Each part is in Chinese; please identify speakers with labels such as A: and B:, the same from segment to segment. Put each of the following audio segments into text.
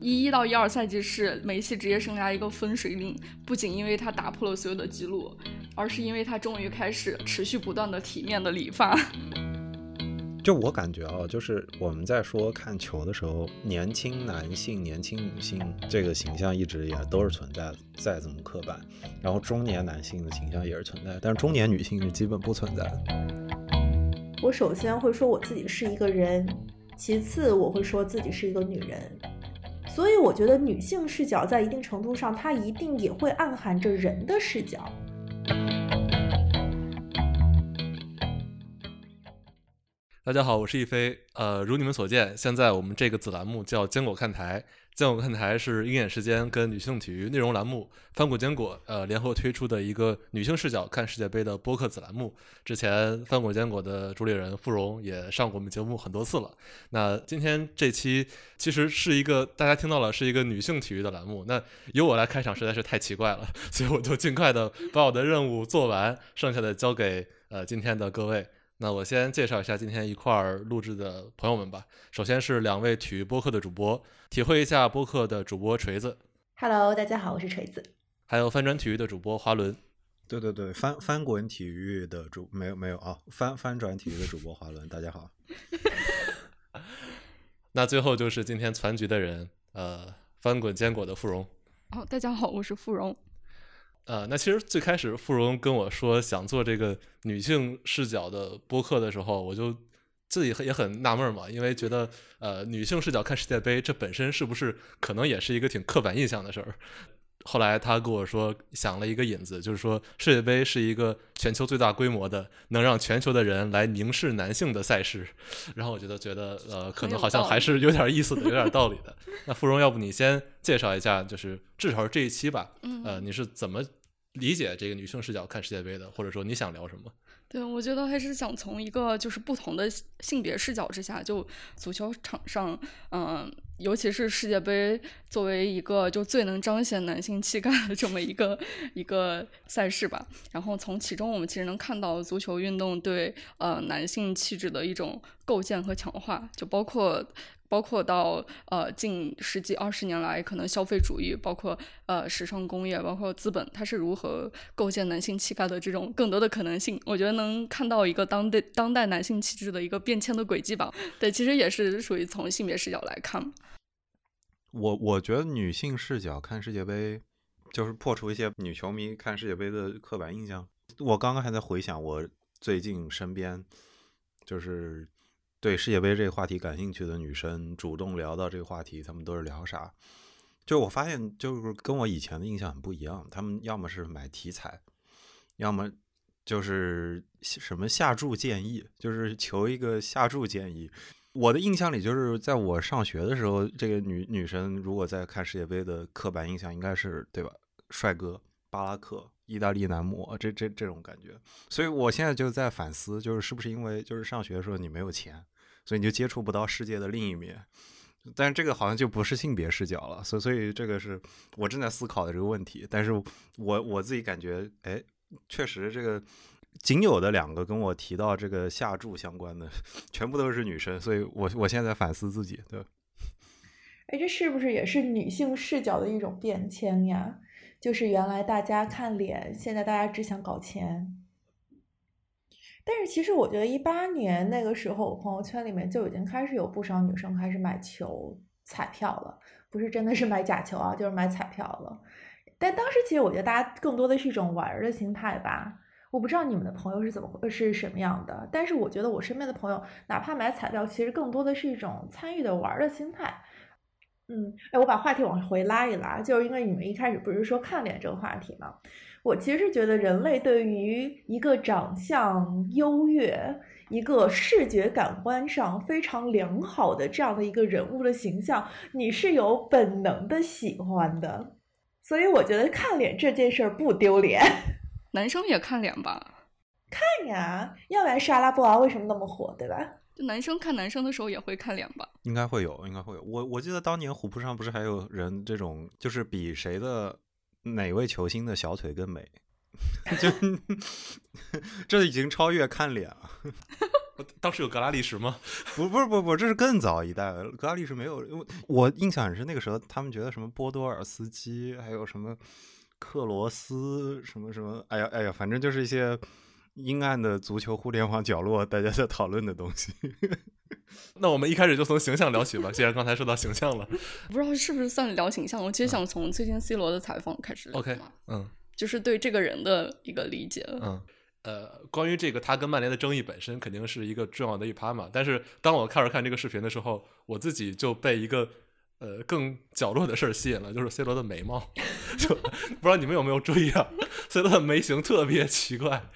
A: 一一到一二赛季是梅西职业生涯一个分水岭，不仅因为他打破了所有的记录，而是因为他终于开始持续不断的体面的理发。
B: 就我感觉啊，就是我们在说看球的时候，年轻男性、年轻女性这个形象一直也都是存在的，再怎么刻板，然后中年男性的形象也是存在，但是中年女性是基本不存在的。
C: 我首先会说我自己是一个人，其次我会说自己是一个女人，所以我觉得女性视角在一定程度上，它一定也会暗含着人的视角。
D: 大家好，我是一飞。呃，如你们所见，现在我们这个子栏目叫“坚果看台”。在我们看台是鹰眼时间跟女性体育内容栏目翻滚坚果呃联合推出的一个女性视角看世界杯的播客子栏目。之前翻滚坚果的主理人付荣也上过我们节目很多次了。那今天这期其实是一个大家听到了是一个女性体育的栏目。那由我来开场实在是太奇怪了，所以我就尽快的把我的任务做完，剩下的交给呃今天的各位。那我先介绍一下今天一块儿录制的朋友们吧。首先是两位体育播客的主播，体会一下播客的主播锤子。
C: Hello，大家好，我是锤子。
D: 还有翻转体育的主播华伦。
B: 对对对，翻翻滚体育的主没有没有啊，翻翻转体育的主播华伦，大家好。
D: 那最后就是今天攒局的人，呃，翻滚坚果的芙蓉。
A: 哦，大家好，我是芙蓉。
D: 呃，那其实最开始芙蓉跟我说想做这个女性视角的播客的时候，我就自己也很纳闷嘛，因为觉得呃女性视角看世界杯，这本身是不是可能也是一个挺刻板印象的事儿？后来他跟我说想了一个引子，就是说世界杯是一个全球最大规模的能让全球的人来凝视男性的赛事，然后我觉得觉得呃可能好像还是有点意思的，有点道理的。那芙蓉，要不你先介绍一下，就是至少是这一期吧，呃，你是怎么理解这个女性视角看世界杯的，或者说你想聊什么？
A: 对，我觉得还是想从一个就是不同的性别视角之下，就足球场上，嗯，尤其是世界杯作为一个就最能彰显男性气概的这么一个一个赛事吧。然后从其中我们其实能看到足球运动对呃男性气质的一种构建和强化，就包括。包括到呃近十几二十年来，可能消费主义，包括呃时尚工业，包括资本，它是如何构建男性气概的这种更多的可能性，我觉得能看到一个当代当代男性气质的一个变迁的轨迹吧。对，其实也是属于从性别视角来看。
B: 我我觉得女性视角看世界杯，就是破除一些女球迷看世界杯的刻板印象。我刚刚还在回想我最近身边，就是。对世界杯这个话题感兴趣的女生主动聊到这个话题，她们都是聊啥？就我发现，就是跟我以前的印象很不一样。她们要么是买题材，要么就是什么下注建议，就是求一个下注建议。我的印象里，就是在我上学的时候，这个女女生如果在看世界杯的刻板印象，应该是对吧？帅哥，巴拉克，意大利男模，这这这种感觉。所以我现在就在反思，就是是不是因为就是上学的时候你没有钱。所以你就接触不到世界的另一面，但是这个好像就不是性别视角了，所所以这个是我正在思考的这个问题。但是我我自己感觉，哎，确实这个仅有的两个跟我提到这个下注相关的，全部都是女生，所以我我现在反思自己，对。
C: 哎，这是不是也是女性视角的一种变迁呀？就是原来大家看脸，现在大家只想搞钱。但是其实我觉得一八年那个时候，我朋友圈里面就已经开始有不少女生开始买球彩票了，不是真的是买假球啊，就是买彩票了。但当时其实我觉得大家更多的是一种玩的心态吧。我不知道你们的朋友是怎么会是什么样的，但是我觉得我身边的朋友哪怕买彩票，其实更多的是一种参与的玩的心态。嗯，哎，我把话题往回拉一拉，就是因为你们一开始不是说看脸这个话题吗？我其实是觉得，人类对于一个长相优越、一个视觉感官上非常良好的这样的一个人物的形象，你是有本能的喜欢的。所以我觉得看脸这件事儿不丢脸。
A: 男生也看脸吧？
C: 看呀，要不然是阿拉伯娃为什么那么火，对吧？
A: 就男生看男生的时候也会看脸吧？
B: 应该会有，应该会有。我我记得当年虎扑上不是还有人这种，就是比谁的。哪位球星的小腿更美？就 这已经超越看脸了。
D: 当时有格拉利什吗？
B: 不，不是，不，不，这是更早一代了。格拉利什没有，因为我印象很深，那个时候他们觉得什么波多尔斯基，还有什么克罗斯，什么什么，哎呀，哎呀，反正就是一些阴暗的足球互联网角落，大家在讨论的东西。
D: 那我们一开始就从形象聊起吧，既然刚才说到形象了，
A: 不知道是不是算聊形象？我其实想从最近 C 罗的采访开始聊
D: OK，嗯
A: 就是对这个人的一个理解。
D: 嗯。呃，关于这个他跟曼联的争议本身肯定是一个重要的一趴嘛，但是当我开始看这个视频的时候，我自己就被一个呃更角落的事儿吸引了，就是 C 罗的眉毛，就不知道你们有没有注意啊，C 罗的眉形特别奇怪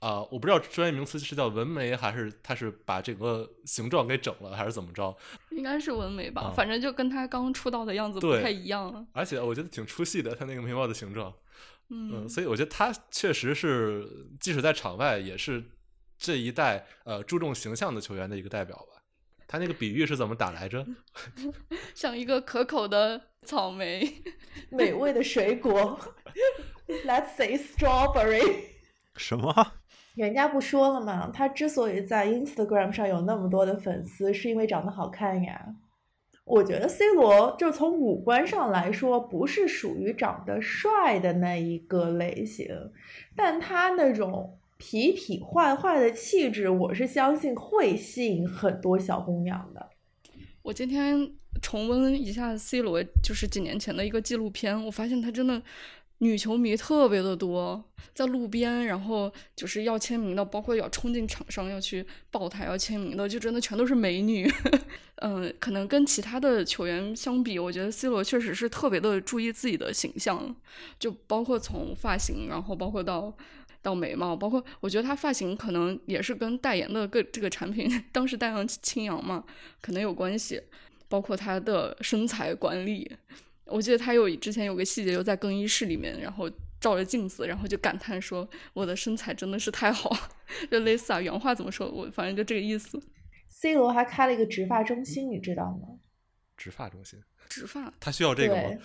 D: 啊、我不知道专业名词是叫纹眉还是他是把整个形状给整了还是怎么着，
A: 应该是纹眉吧，
D: 啊
A: 反正就跟他刚出道的样子不太一样。
D: 而且我觉得挺出戏的，他那个眉毛的形状。嗯，
A: 嗯，
D: 所以我觉得他确实是，即使在场外，也是这一代呃注重形象的球员的一个代表吧。他那个比喻是怎么打来着？
A: 像一个可口的草莓。
C: 美味的水果，Let's say strawberry。
B: 什么？
C: 人家不说了吗？他之所以在 Instagram 上有那么多的粉丝，是因为长得好看呀。我觉得 C 罗就从五官上来说，不是属于长得帅的那一个类型，但他那种痞痞坏坏的气质，我是相信会吸引很多小姑娘的。
A: 我今天重温一下 C 罗，就是几年前的一个纪录片，我发现他真的女球迷特别的多，在路边，然后就是要签名的，包括要冲进场上要去抱他要签名的，就真的全都是美女。嗯，可能跟其他的球员相比，我觉得 C 罗确实是特别的注意自己的形象，就包括从发型，然后包括到。到眉毛，包括我觉得他发型可能也是跟代言的个这个产品，当时代言青扬嘛，可能有关系。包括他的身材管理，我记得他有之前有个细节，就在更衣室里面，然后照着镜子，然后就感叹说：“我的身材真的是太好。”就类似啊，原话怎么说？我反正就这个意思。
C: C 罗还开了一个植发中心，你知道吗？
D: 植发中心，
A: 植发，
D: 他需要这个吗？，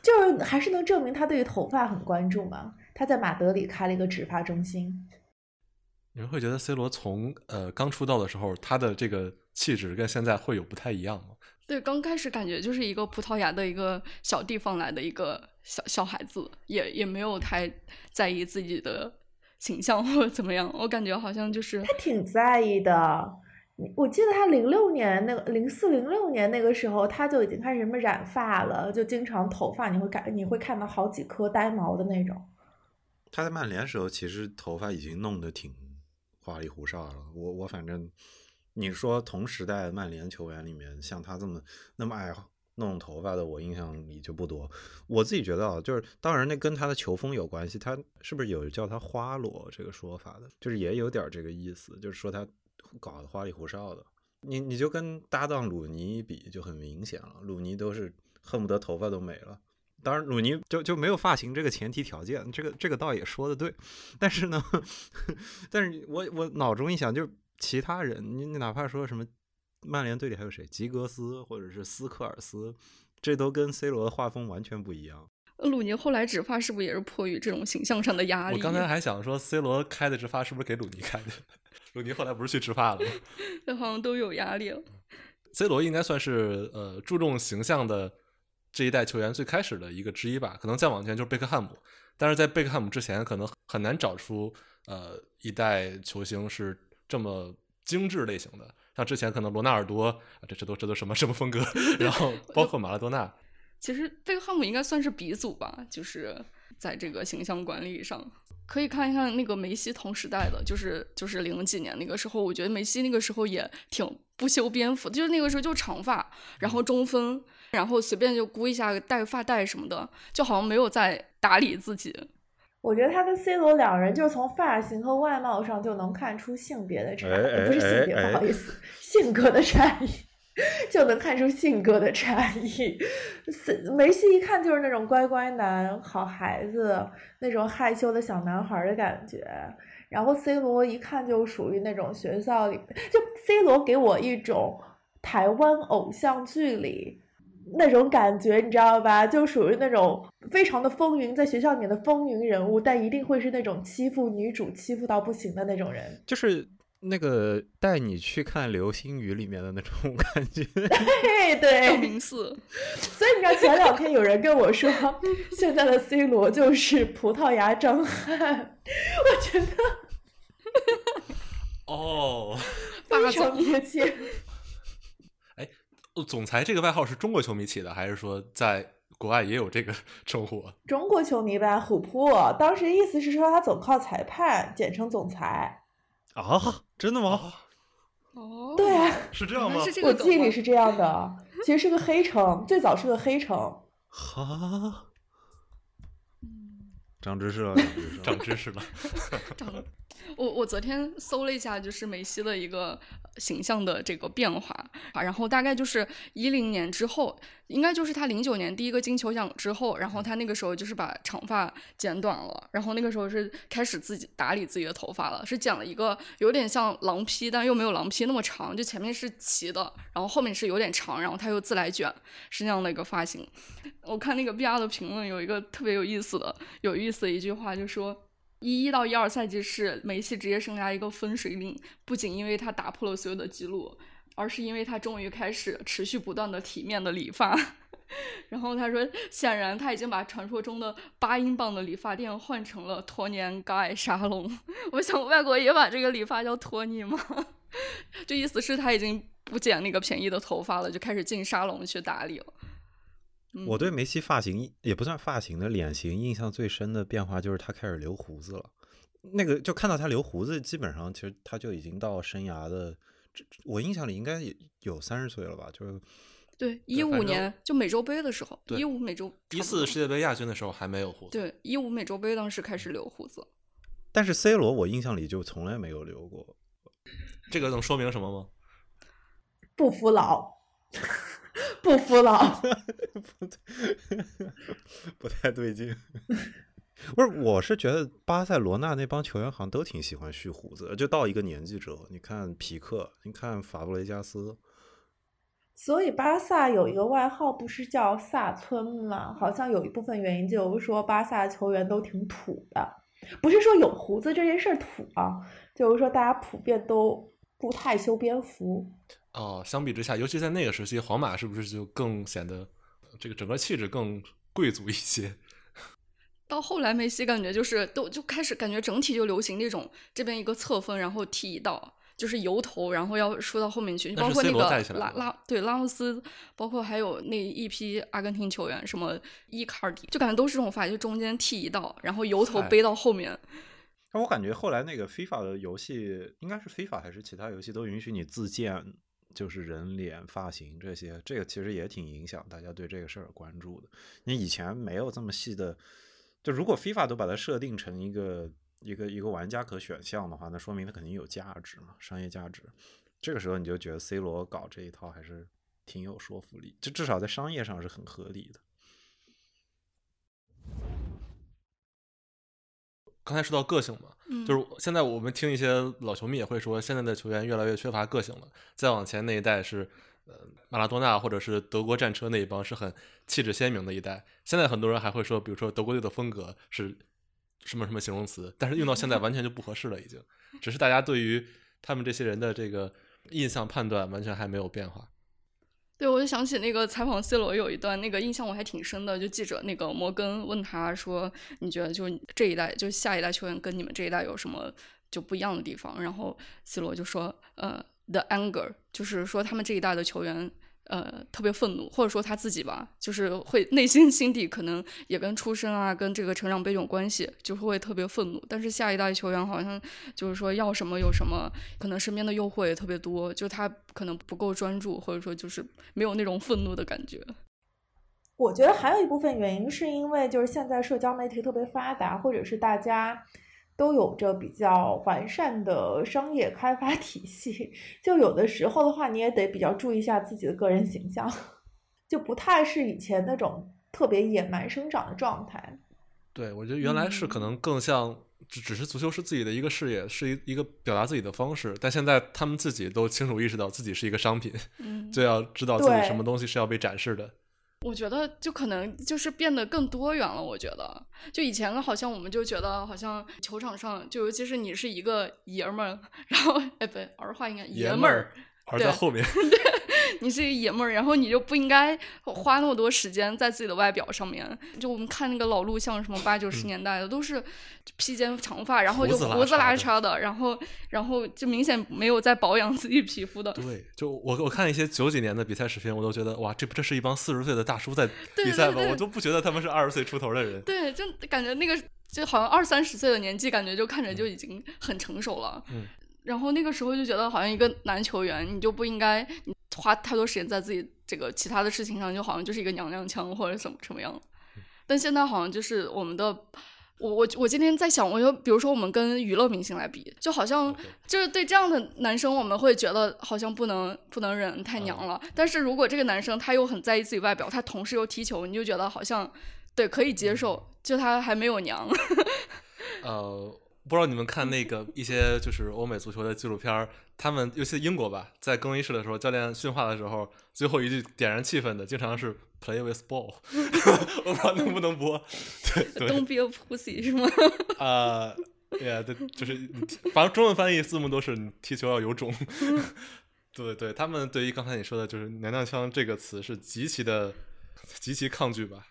C: 就是还是能证明他对于头发很关注嘛。他在马德里开了一个植发中心，
D: 你们会觉得 C 罗从呃刚出道的时候，他的这个气质跟现在会有不太一样吗？
A: 对，刚开始感觉就是一个葡萄牙的一个小地方来的一个小小孩子，也也没有太在意自己的形象或者怎么样。我感觉好像就是
C: 他挺在意的。我记得他零六年那个零四零六年那个时候，他就已经开始什么染发了，就经常头发你会感你会看到好几颗呆毛的那种。
B: 他在曼联时候，其实头发已经弄得挺花里胡哨了。我我反正，你说同时代曼联球员里面，像他这么那么爱弄头发的，我印象里就不多。我自己觉得啊，就是当然那跟他的球风有关系，他是不是有叫他花裸这个说法的？就是也有点这个意思，就是说他搞得花里胡哨的。你你就跟搭档鲁尼比就很明显了，鲁尼都是恨不得头发都没了。当然，鲁尼就就没有发型这个前提条件，这个这个倒也说的对，但是呢，但是我我脑中一想，就其他人，你你哪怕说什么曼联队里还有谁，吉格斯或者是斯科尔斯，这都跟 C 罗的画风完全不一样。
A: 鲁尼后来植发是不是也是迫于这种形象上的压力？
D: 我刚才 还想说，C 罗开的植发是不是给鲁尼开的？鲁尼后来不是去植发了吗
A: 这好像都有压力了。
D: ？C 罗应该算是呃注重形象的这一代球员最开始的一个之一吧，可能再往前就是贝克汉姆，但是在贝克汉姆之前，可能很难找出呃一代球星是这么精致类型的。像之前可能罗纳尔多，这这都这都什么什么风格？然后包括马拉多纳，
A: 其实贝克汉姆应该算是鼻祖吧，就是在这个形象管理上，可以看一看那个梅西同时代的，就是就是零几年那个时候，我觉得梅西那个时候也挺不修边幅，就是那个时候就长发，然后中分，然后随便就箍一下戴个发带什么的，就好像没有在打理自己。
C: 我觉得他跟 C 罗两人就是从发型和外貌上就能看出性别的差异，
B: 哎哎
C: 不是性别，
B: 哎
C: 不好意思，性格的差异，就能看出性格的差异。梅西一看就是那种乖乖男、好孩子，那种害羞的小男孩的感觉。然后 C 罗一看就属于那种学校里，就 C 罗给我一种台湾偶像剧里那种感觉，你知道吧？就属于那种非常的风云，在学校里面的风云人物，但一定会是那种欺负女主欺负到不行的那种人。
B: 就是那个带你去看流星雨里面的那种感觉。
C: 对 对，
A: 道明寺，
C: 所以你知道前两天有人跟我说，现在的 C 罗就是葡萄牙张翰，我觉得
D: 哦，
C: 非常贴切。
D: 总裁这个外号是中国球迷起的，还是说在国外也有这个称呼？
C: 中国球迷吧，虎扑当时意思是说他总靠裁判，简称总裁。
B: 啊，真的吗？
A: 哦，
C: 对啊，
D: 是这样吗？
C: 我记忆里是这样的，其实是个黑城，最早是个黑城。
B: 哈，
A: 嗯
B: 长知识了，长知识了。
D: 长知识了。
A: 我我昨天搜了一下，就是梅西的一个形象的这个变化啊，然后大概就是一零年之后，应该就是他零九年第一个金球奖之后，然后他那个时候就是把长发剪短了，然后那个时候是开始自己打理自己的头发了，是剪了一个有点像狼披，但又没有狼披那么长，就前面是齐的，然后后面是有点长，然后他又自来卷，是那样的一个发型。我看那个 B R 的评论有一个特别有意思的有意思的一句话，就说。一一到一二赛季是梅西职业生涯一个分水岭，不仅因为他打破了所有的记录，而是因为他终于开始持续不断的体面的理发。然后他说，显然他已经把传说中的八英镑的理发店换成了托尼安盖沙龙。我想外国也把这个理发叫托尼吗？就意思是他已经不剪那个便宜的头发了，就开始进沙龙去打理了。嗯
B: 我对梅西发型也不算发型的脸型印象最深的变化就是他开始留胡子了。那个就看到他留胡子，基本上其实他就已经到生涯的，这我印象里应该也有三十岁了吧？就是
A: 对一五年就美洲杯的时候，
D: 对
A: 一五美洲
D: 一
A: 差不多
D: 四世界杯亚军的时候还没有胡子。
A: 对一五美洲杯当时开始留胡子。
B: 但是 C 罗我印象里就从来没有留过。
D: 这个能说明什么吗？
C: 不服老，不服老。
B: 不 不太对劲。不是，我是觉得巴塞罗那那帮球员好像都挺喜欢蓄胡子，就到一个年纪之后，你看皮克，你看法布雷加斯，
C: 所以巴萨有一个外号，不是叫萨村吗？好像有一部分原因就是说巴萨球员都挺土的，不是说有胡子这件事儿土啊，就是说大家普遍都不太修边幅。
D: 哦，相比之下，尤其在那个时期，皇马是不是就更显得这个整个气质更贵族一些？
A: 到后来，梅西感觉就是都就开始感觉整体就流行那种这边一个侧分，然后剃一道，就是由头，然后要梳到后面去，包括那个拉拉对拉莫斯，包括还有那一批阿根廷球员，什么伊卡尔迪，就感觉都是这种发型，就中间剃一道，然后由头背到后面。
B: 但我感觉后来那个 FIFA 的游戏，应该是 FIFA 还是其他游戏都允许你自建，就是人脸、发型这些，这个其实也挺影响大家对这个事儿关注的。你以前没有这么细的，就如果 FIFA 都把它设定成一个一个一个玩家可选项的话，那说明它肯定有价值嘛，商业价值。这个时候你就觉得 C 罗搞这一套还是挺有说服力，就至少在商业上是很合理的。
D: 刚才说到个性嘛，
A: 嗯，
D: 就是现在我们听一些老球迷也会说，现在的球员越来越缺乏个性了。再往前那一代是，呃，马拉多纳或者是德国战车那一帮是很气质鲜明的一代。现在很多人还会说，比如说德国队的风格是什么什么形容词，但是用到现在完全就不合适了，已经。只是大家对于他们这些人的这个印象判断完全还没有变化。
A: 对，我就想起那个采访 C 罗有一段，那个印象我还挺深的。就记者那个摩根问他说：“你觉得就这一代，就下一代球员跟你们这一代有什么就不一样的地方？”然后 C 罗就说：“呃，the anger，就是说他们这一代的球员。”呃，特别愤怒，或者说他自己吧，就是会内心 心底可能也跟出身啊，跟这个成长背景有关系，就会特别愤怒。但是下一代球员好像就是说要什么有什么，可能身边的诱惑也特别多，就他可能不够专注，或者说就是没有那种愤怒的感觉。
C: 我觉得还有一部分原因是因为就是现在社交媒体特别发达，或者是大家都有着比较完善的商业开发体系，就有的时候的话，你也得比较注意一下自己的个人形象，就不太是以前那种特别野蛮生长的状态。
D: 对，我觉得原来是可能更像只只是足球是自己的一个事业，是一一个表达自己的方式，但现在他们自己都清楚意识到自己是一个商品，
A: 嗯，
D: 就要知道自己什么东西是要被展示的。
A: 我觉得就可能就是变得更多元了。我觉得，就以前好像我们就觉得，好像球场上，就尤其是你是一个爷们儿，然后哎不对，儿化应该
D: 爷
A: 们儿，
D: 而在后面，
A: 你是一个爷们儿，然后你就不应该花那么多时间在自己的外表上面。就我们看那个老录像，什么八九十年代的，都是披肩长发，然后就胡子拉碴的，然后然后就明显没有在保养自己皮肤的。
D: 对，就我我看一些九几年的比赛视频，我都觉得哇，这不这是一帮四十岁的大叔在比赛吗？我都不觉得他们是二十岁出头的人。
A: 对，就感觉那个就好像二三十岁的年纪，感觉就看着就已经很成熟了。
D: 嗯。
A: 然后那个时候就觉得，好像一个男球员，你就不应该你花太多时间在自己这个其他的事情上，就好像就是一个娘娘腔或者怎么什么样。但现在好像就是我们的，我我我今天在想，我就比如说我们跟娱乐明星来比，就好像就是对这样的男生，我们会觉得好像不能不能忍，太娘了。但是如果这个男生他又很在意自己外表，他同时又踢球，你就觉得好像对可以接受，就他还没有娘。
D: 呃。不知道你们看那个一些就是欧美足球的纪录片儿，他们尤其英国吧，在更衣室的时候，教练训话的时候，最后一句点燃气氛的，经常是 “play with ball”，我不知道能不能播。对
A: ，Don't be a pussy 是吗？
D: 啊，对呀，对，就是反正中文翻译字幕都是“你踢球要有种 ”。对对，他们对于刚才你说的就是“娘娘腔”这个词是极其的极其抗拒吧。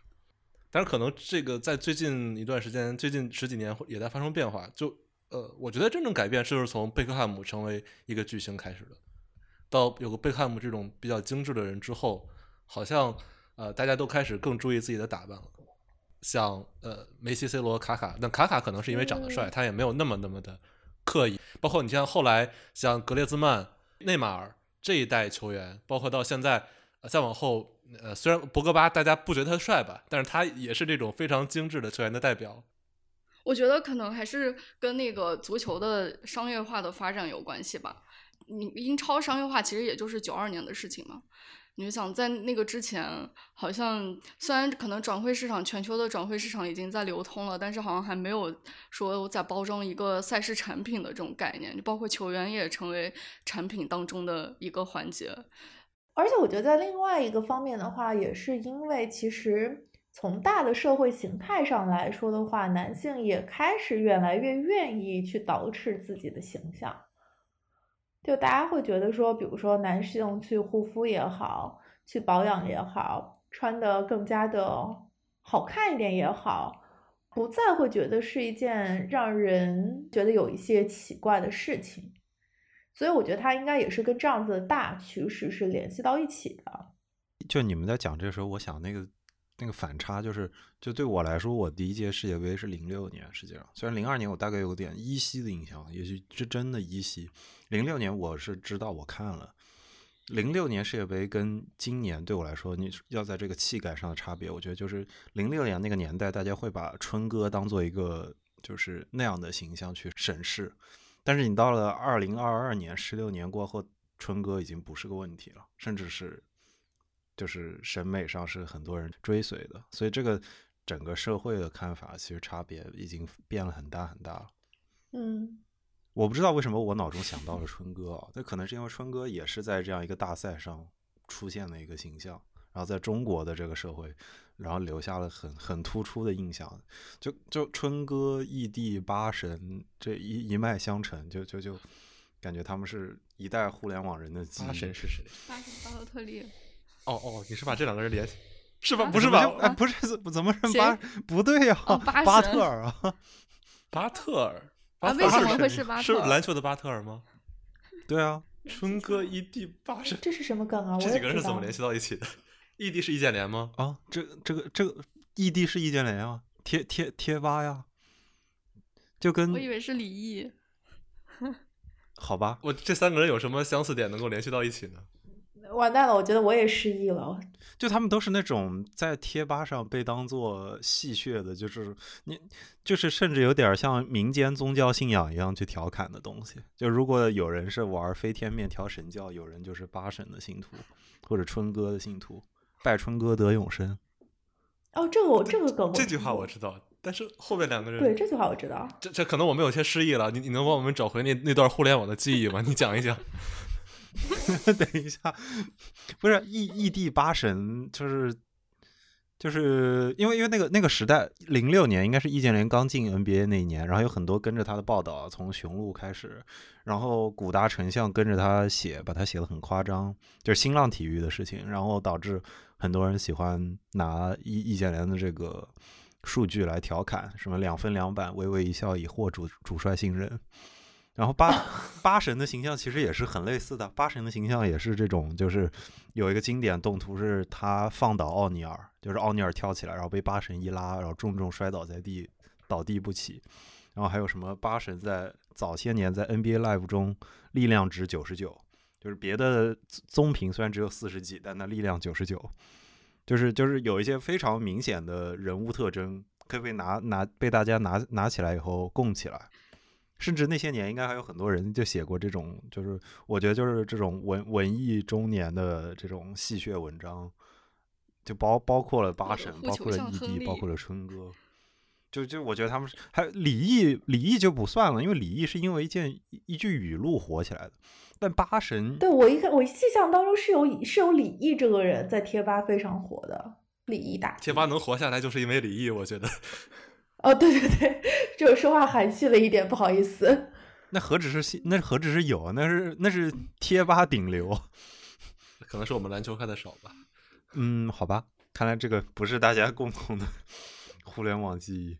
D: 但是可能这个在最近一段时间，最近十几年也在发生变化。就呃，我觉得真正改变是从贝克汉姆成为一个巨星开始的。到有个贝克汉姆这种比较精致的人之后，好像呃大家都开始更注意自己的打扮了。像呃梅西、C 罗、卡卡，那卡卡可能是因为长得帅，他也没有那么那么的刻意。包括你像后来像格列兹曼、内马尔这一代球员，包括到现在再往后。呃，虽然博格巴大家不觉得他帅吧，但是他也是这种非常精致的球员的代表。
A: 我觉得可能还是跟那个足球的商业化的发展有关系吧。你英超商业化其实也就是九二年的事情嘛。你就想在那个之前，好像虽然可能转会市场全球的转会市场已经在流通了，但是好像还没有说我在包装一个赛事产品的这种概念，就包括球员也成为产品当中的一个环节。
C: 而且我觉得，在另外一个方面的话，也是因为其实从大的社会形态上来说的话，男性也开始越来越愿意去捯饬自己的形象。就大家会觉得说，比如说男性去护肤也好，去保养也好，穿的更加的好看一点也好，不再会觉得是一件让人觉得有一些奇怪的事情。所以我觉得它应该也是跟这样子的大趋势是联系到一起的。
B: 就你们在讲这时候，我想那个那个反差，就是就对我来说，我第一届世界杯是零六年，实际上虽然零二年我大概有点依稀的印象，也许是真的依稀。零六年我是知道我看了，零六年世界杯跟今年对我来说，你要在这个气概上的差别，我觉得就是零六年那个年代，大家会把春哥当做一个就是那样的形象去审视。但是你到了二零二二年，十六年过后，春哥已经不是个问题了，甚至是，就是审美上是很多人追随的，所以这个整个社会的看法其实差别已经变了很大很大了。
C: 嗯，
B: 我不知道为什么我脑中想到了春哥啊，那可能是因为春哥也是在这样一个大赛上出现的一个形象，然后在中国的这个社会。然后留下了很很突出的印象，就就春哥、异地八神这一一脉相承，就就就感觉他们是一代互联网人的基因。
D: 八神是谁？
A: 八神巴洛特利。
D: 哦哦，你是把这两个人联系？是吧？不是吧？
B: 哎，不是，怎么是巴？不对呀，巴特尔啊，
D: 巴特尔。
A: 啊？为什么会
D: 是
A: 巴特？
D: 是篮球的巴特尔吗？
B: 对啊，
D: 春哥异地八神，
C: 这是什么梗啊？
D: 这几个人是怎么联系到一起的？异地是易建联吗？
B: 啊，这这个这个异地是易建联啊，贴贴贴吧呀，就跟
A: 我以为是李毅，
B: 好吧，
D: 我这三个人有什么相似点能够联系到一起呢？
C: 完蛋了，我觉得我也失忆了。
B: 就他们都是那种在贴吧上被当做戏谑的，就是你就是甚至有点像民间宗教信仰一样去调侃的东西。就如果有人是玩飞天面条神教，有人就是八神的信徒或者春哥的信徒。拜春哥得永生。
C: 哦，这个我这个梗，
D: 这句话我知道，但是后面两个人，
C: 对这句话我知道。
D: 这这可能我们有些失忆了，你你能帮我们找回那那段互联网的记忆吗？你讲一讲。
B: 等一下，不是异异地八神，就是就是因为因为那个那个时代，零六年应该是易建联刚进 NBA 那一年，然后有很多跟着他的报道，从雄鹿开始，然后古达成像跟着他写，把他写的很夸张，就是新浪体育的事情，然后导致很多人喜欢拿易易建联的这个数据来调侃，什么两分两板，微微一笑以获主主帅信任。然后八 八神的形象其实也是很类似的，八神的形象也是这种，就是有一个经典动图是他放倒奥尼尔，就是奥尼尔跳起来，然后被八神一拉，然后重重摔倒在地，倒地不起。然后还有什么八神在早些年在 NBA Live 中力量值九十九，就是别的综评虽然只有四十几，但那力量九十九，就是就是有一些非常明显的人物特征，可以被拿拿被大家拿拿起来以后供起来。甚至那些年，应该还有很多人就写过这种，就是我觉得就是这种文文艺中年的这种戏谑文章，就包包括了八神，包括了异地，包括了春哥，就就我觉得他们是还有李毅，李毅就不算了，因为李毅是因为一件一句语录火起来的，但八神，
C: 对我一看，我印象当中是有是有李毅这个人在贴吧非常火的，李毅大
D: 贴吧能活下来就是因为李毅，我觉得。
C: 哦，对对对，就说话含蓄了一点，不好意思。
B: 那何止是那何止是有，那是那是贴吧顶流，
D: 可能是我们篮球看的少吧。
B: 嗯，好吧，看来这个不是大家共同的 互联网记忆。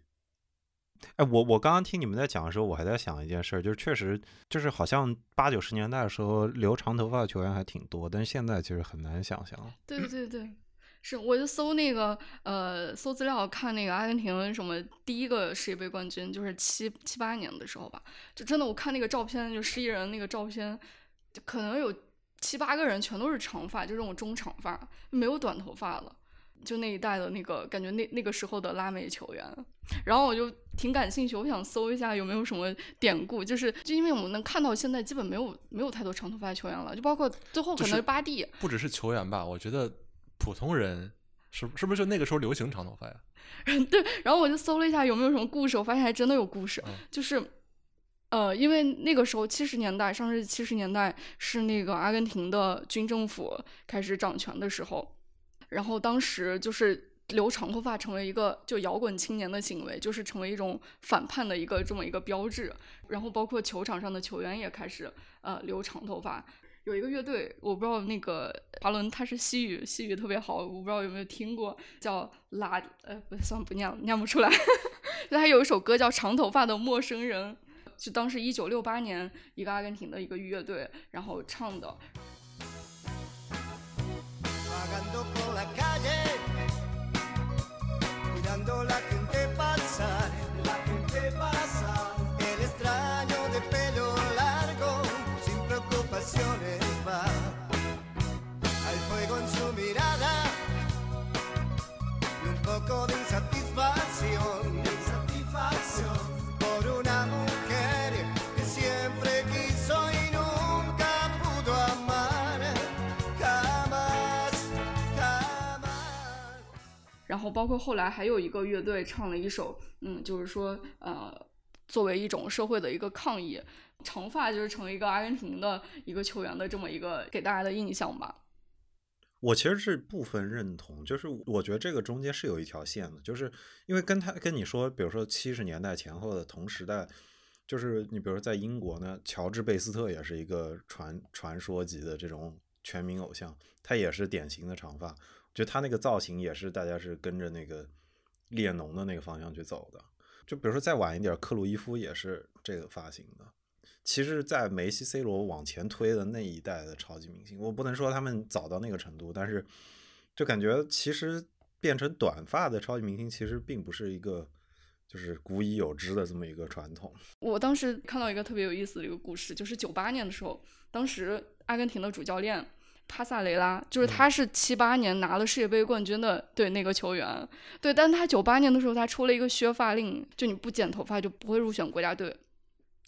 B: 哎，我我刚刚听你们在讲的时候，我还在想一件事，就是确实就是好像八九十年代的时候留长头发的球员还挺多，但是现在其实很难想象。
A: 对对对。是，我就搜那个，呃，搜资料看那个阿根廷什么第一个世界杯冠军，就是七七八年的时候吧，就真的我看那个照片，就十一人那个照片，可能有七八个人全都是长发，就这种中长发，没有短头发了，就那一代的那个感觉，那那个时候的拉美球员，然后我就挺感兴趣，我想搜一下有没有什么典故，就是就因为我们能看到现在基本没有没有太多长头发球员了，就包括最后可能是巴蒂，
D: 不只是球员吧，我觉得。普通人是是不是就那个时候流行长头发呀？
A: 对，然后我就搜了一下有没有什么故事，我发现还真的有故事。就是，呃，因为那个时候七十年代，上世纪七十年代是那个阿根廷的军政府开始掌权的时候，然后当时就是留长头发成为一个就摇滚青年的行为，就是成为一种反叛的一个这么一个标志。然后包括球场上的球员也开始呃留长头发。有一个乐队，我不知道那个华伦他是西语，西语特别好，我不知道有没有听过，叫拉呃不算不念了，念不出来。就他有一首歌叫《长头发的陌生人》，就当时一九六八年一个阿根廷的一个乐队然后唱的。然后包括后来还有一个乐队唱了一首，嗯，就是说，呃，作为一种社会的一个抗议，长发就是成为一个阿根廷的一个球员的这么一个给大家的印象吧。
B: 我其实是部分认同，就是我觉得这个中间是有一条线的，就是因为跟他跟你说，比如说七十年代前后的同时代，就是你比如说在英国呢，乔治贝斯特也是一个传传说级的这种全民偶像，他也是典型的长发。就他那个造型也是，大家是跟着那个列侬的那个方向去走的。就比如说再晚一点，克鲁伊夫也是这个发型的。其实，在梅西、C 罗往前推的那一代的超级明星，我不能说他们早到那个程度，但是就感觉其实变成短发的超级明星，其实并不是一个就是古已有之的这么一个传统。
A: 我当时看到一个特别有意思的一个故事，就是九八年的时候，当时阿根廷的主教练。帕萨雷拉就是他，是七八年拿了世界杯冠军的，对那个球员，对，但他九八年的时候，他出了一个削发令，就你不剪头发就不会入选国家队，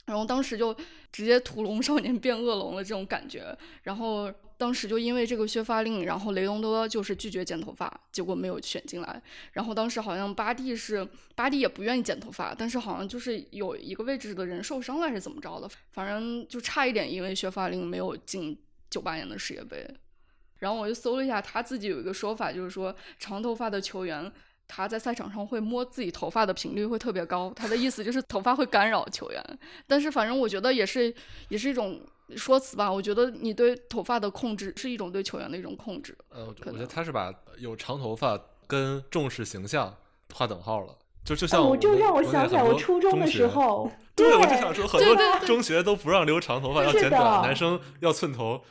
A: 然后当时就直接屠龙少年变恶龙了这种感觉，然后当时就因为这个削发令，然后雷东多就是拒绝剪头发，结果没有选进来，然后当时好像巴蒂是巴蒂也不愿意剪头发，但是好像就是有一个位置的人受伤了还是怎么着的，反正就差一点因为削发令没有进。九八年的世界杯，然后我就搜了一下，他自己有一个说法，就是说长头发的球员他在赛场上会摸自己头发的频率会特别高，他的意思就是头发会干扰球员。但是反正我觉得也是也是一种说辞吧。我觉得你对头发的控制是一种对球员的一种控制。
D: 呃，我觉得他是把有长头发跟重视形象划等号了。就就像
C: 哦，
D: 我
C: 就让我想起来我初中的时，候，
D: 对，
C: 对
D: 我就想说，很多中学都不让留长头发，要剪短，男生要寸头，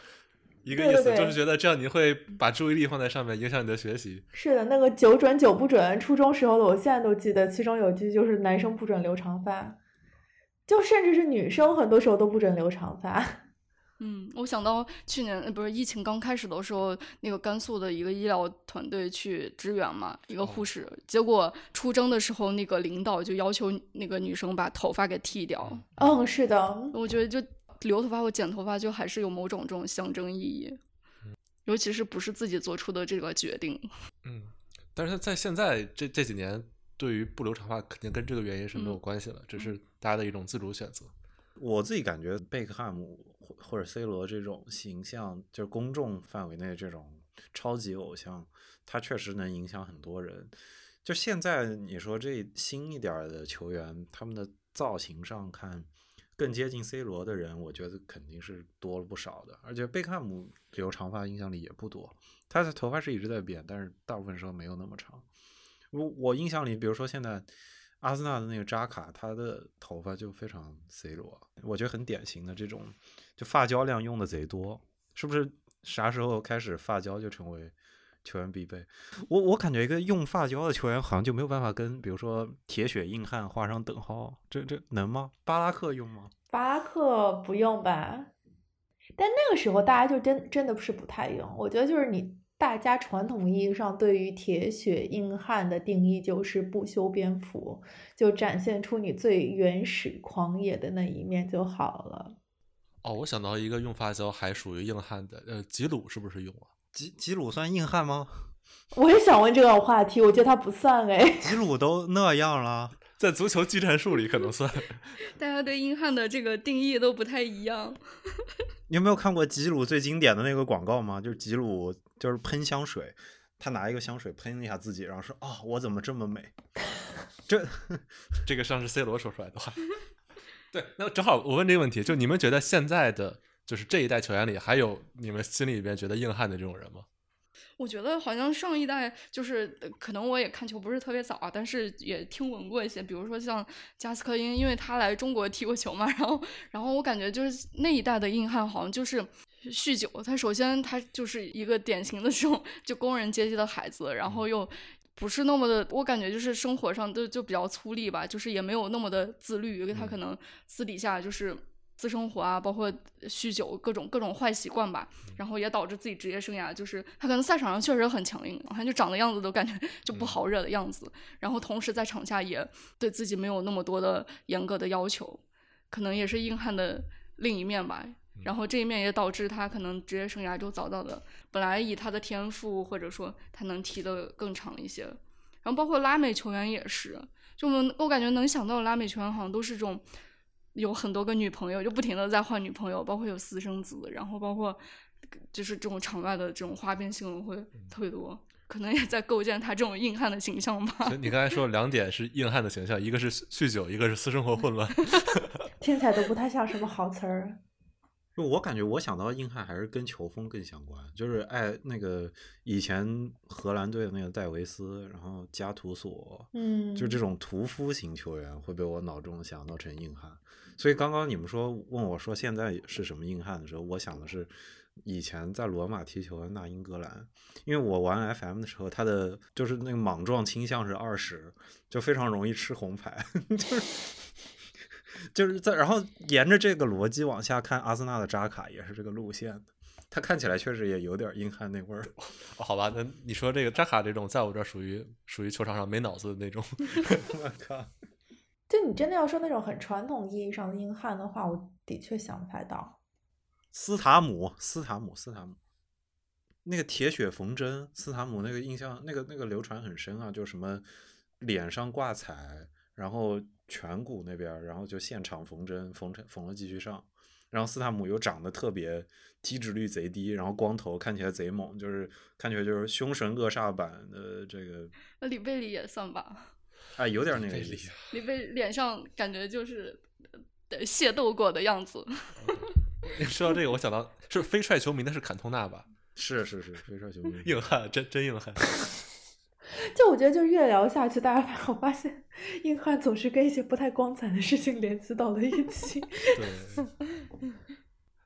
D: 一个意思，
C: 对对对
D: 就是觉得这样你会把注意力放在上面，影响你的学习。
C: 是的，那个九准九不准，初中时候的我现在都记得，其中有句就是男生不准留长发，就甚至是女生很多时候都不准留长发。
A: 嗯，我想到去年呃不是疫情刚开始的时候，那个甘肃的一个医疗团队去支援嘛，一个护士，结果出征的时候，那个领导就要求那个女生把头发给剃掉。
C: 嗯，是的，
A: 我觉得就留头发或剪头发，就还是有某种这种象征意义，尤其是不是自己做出的这个决定。
D: 嗯，但是在现在这这几年，对于不留长发，肯定跟这个原因是没有
A: 嗯
D: 关系了，只是大家的一种自主选择。
B: 我自己感觉贝克汉姆或或者 C 罗这种形象，就是公众范围内这种超级偶像，他确实能影响很多人。就现在你说这新一点儿的球员，他们的造型上看更接近 C 罗的人，我觉得肯定是多了不少的。而且贝克汉姆留长发印象里也不多，他的头发是一直在变，但是大部分时候没有那么长。我我印象里，比如说现在阿森纳的那个扎卡，他的头发就非常 C 罗，我觉得很典型的这种，就发胶量用的贼多，是不是？啥时候开始发胶就成为球员必备？我我感觉一个用发胶的球员好像就没有办法跟比如说铁血硬汉画上等号，这这能吗？巴拉克用吗？
C: 巴拉克不用吧？但那个时候大家就真真的是不太用。我觉得就是你大家传统意义上对于铁血硬汉的定义就是不修边幅，就展现出你最原始狂野的那一面就好了。
D: 哦，我想到一个用发胶还属于硬汉的，呃，吉鲁是不是用啊？
B: 吉吉鲁算硬汉吗？
C: 我也想问这个话题，我觉得他不算哎。
B: 吉鲁都那样了，
D: 在足球技战术里可能算。
A: 大家对硬汉的这个定义都不太一样。
B: 你有没有看过吉鲁最经典的那个广告吗？就是吉鲁就是喷香水，他拿一个香水喷一下自己，然后说：“啊、我怎么这么美？”这
D: 这个像是 C 罗说出来的话。对，那正好我问这个问题，就你们觉得现在的就是这一代球员里，还有你们心里边觉得硬汉的这种人吗？
A: 我觉得好像上一代就是呃可能我也看球不是特别早啊，但是也听闻过一些，比如说像加斯科因，因为他来中国踢过球嘛，然后然后我感觉就是那一代的硬汉好像就是酗酒，他首先他就是一个典型的这种就工人阶级的孩子，然后又。不是那么的，我感觉就是生活上都就比较粗粝吧，就是也没有那么的自律，因为他可能私底下就是私生活啊，包括酗酒各种各种坏习惯吧，然后也导致自己职业生涯就是他可能赛场上确实很强硬，他就长的样子都感觉就不好惹的样子，然后同时在场下也对自己没有那么多的严格的要求，可能也是硬汉的另一面吧。然后这一面也导致他可能职业生涯就早早的，本来以他的天赋或者说他能踢得更长一些，然后包括拉美球员也是，就我们我感觉能想到的拉美球员好像都是这种有很多个女朋友，就不停的在换女朋友，包括有私生子，然后包括就是这种场外的这种花边新闻会特别多，可能也在构建他这种硬汉的形象吧。
D: 所以你刚才说两点是硬汉的形象，一个是酗酒，一个是私生活混乱。
C: 听起来都不太像什么好词儿。
B: 就我感觉，我想到硬汉还是跟球风更相关，就是爱那个以前荷兰队的那个戴维斯，然后加图索，
C: 嗯，
B: 就这种屠夫型球员会被我脑中想到成硬汉。所以刚刚你们说问我说现在是什么硬汉的时候，我想的是以前在罗马踢球的那英格兰，因为我玩 FM 的时候，他的就是那个莽撞倾向是二十，就非常容易吃红牌，就是。就是在，然后沿着这个逻辑往下看，阿森纳的扎卡也是这个路线的，他看起来确实也有点硬汉那味儿。
D: 哦好吧，那你说这个扎卡这种，在我这儿属于属于球场上没脑子的那种。
B: 我靠！
C: 就你真的要说那种很传统意义上的硬汉的话，我的确想不太到。
B: 斯塔姆，斯塔姆，斯塔姆，那个铁血缝针，斯塔姆那个印象，那个那个流传很深啊，就什么脸上挂彩，然后颧骨那边，然后就现场缝针，缝成缝了继续上，然后斯塔姆又长得特别体脂率贼低，然后光头，看起来贼猛，就是看起来就是凶神恶煞版的这个，
A: 那里贝里也算吧，
B: 哎，有点那个意思。
A: 里贝脸上感觉就是呃械斗过的样子。
D: 说到这个，我想到是飞帅球迷，那是坎通纳吧？
B: 是是是，飞帅球迷。
D: 硬汉，真真硬汉。
C: 就我觉得，就是越聊下去，大家我发现硬汉总是跟一些不太光彩的事情联系到了一起。
D: 对，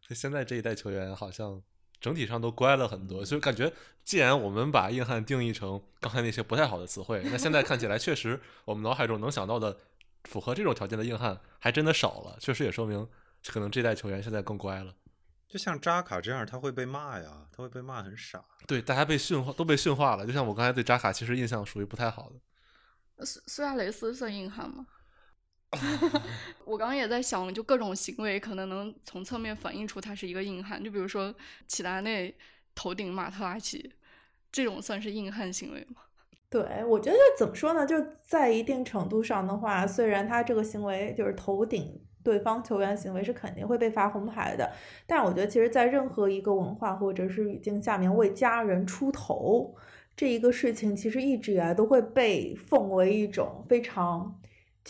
D: 所以现在这一代球员好像整体上都乖了很多，就感觉既然我们把硬汉定义成刚才那些不太好的词汇，那现在看起来确实我们脑海中能想到的符合这种条件的硬汉还真的少了，确实也说明可能这代球员现在更乖了。
B: 就像扎卡这样，他会被骂呀，他会被骂很傻。
D: 对，大家被驯化，都被驯化了。就像我刚才对扎卡其实印象属于不太好的。
A: 苏苏亚雷斯算硬汉吗？我刚刚也在想，就各种行为可能能从侧面反映出他是一个硬汉。就比如说齐达内头顶马特拉齐，这种算是硬汉行为吗？
C: 对，我觉得怎么说呢？就在一定程度上的话，虽然他这个行为就是头顶对方球员行为是肯定会被罚红牌的，但我觉得其实，在任何一个文化或者是语境下面，为家人出头这一个事情，其实一直以来都会被奉为一种非常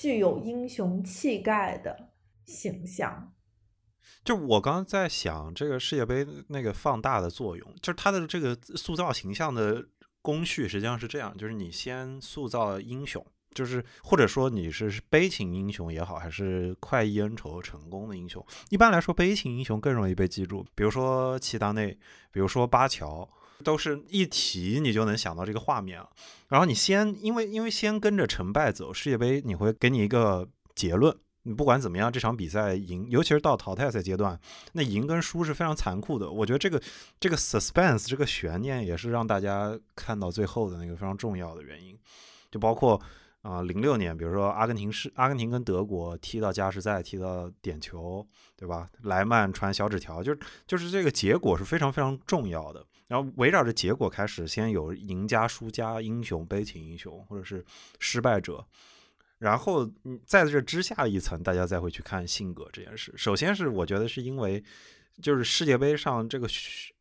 C: 具有英雄气概的形象。
B: 就我刚刚在想，这个世界杯那个放大的作用，就是它的这个塑造形象的工序实际上是这样：就是你先塑造英雄，就是或者说你是悲情英雄也好，还是快意恩仇成功的英雄。一般来说，悲情英雄更容易被记住，比如说齐达内，比如说巴乔，都是一提你就能想到这个画面了。然后你先，因为因为先跟着成败走，世界杯你会给你一个结论。你不管怎么样，这场比赛赢，尤其是到淘汰赛阶段，那赢跟输是非常残酷的。我觉得这个这个 suspense 这个悬念也是让大家看到最后的那个非常重要的原因。就包括啊，零、六年，比如说阿根廷是阿根廷跟德国踢到加时赛，踢到点球，对吧？莱曼传小纸条，就就是这个结果是非常非常重要的。然后围绕着结果开始，先有赢家、输家、英雄、悲情英雄，或者是失败者。然后，在这之下一层，大家再会去看性格这件事。首先是我觉得是因为，就是世界杯上这个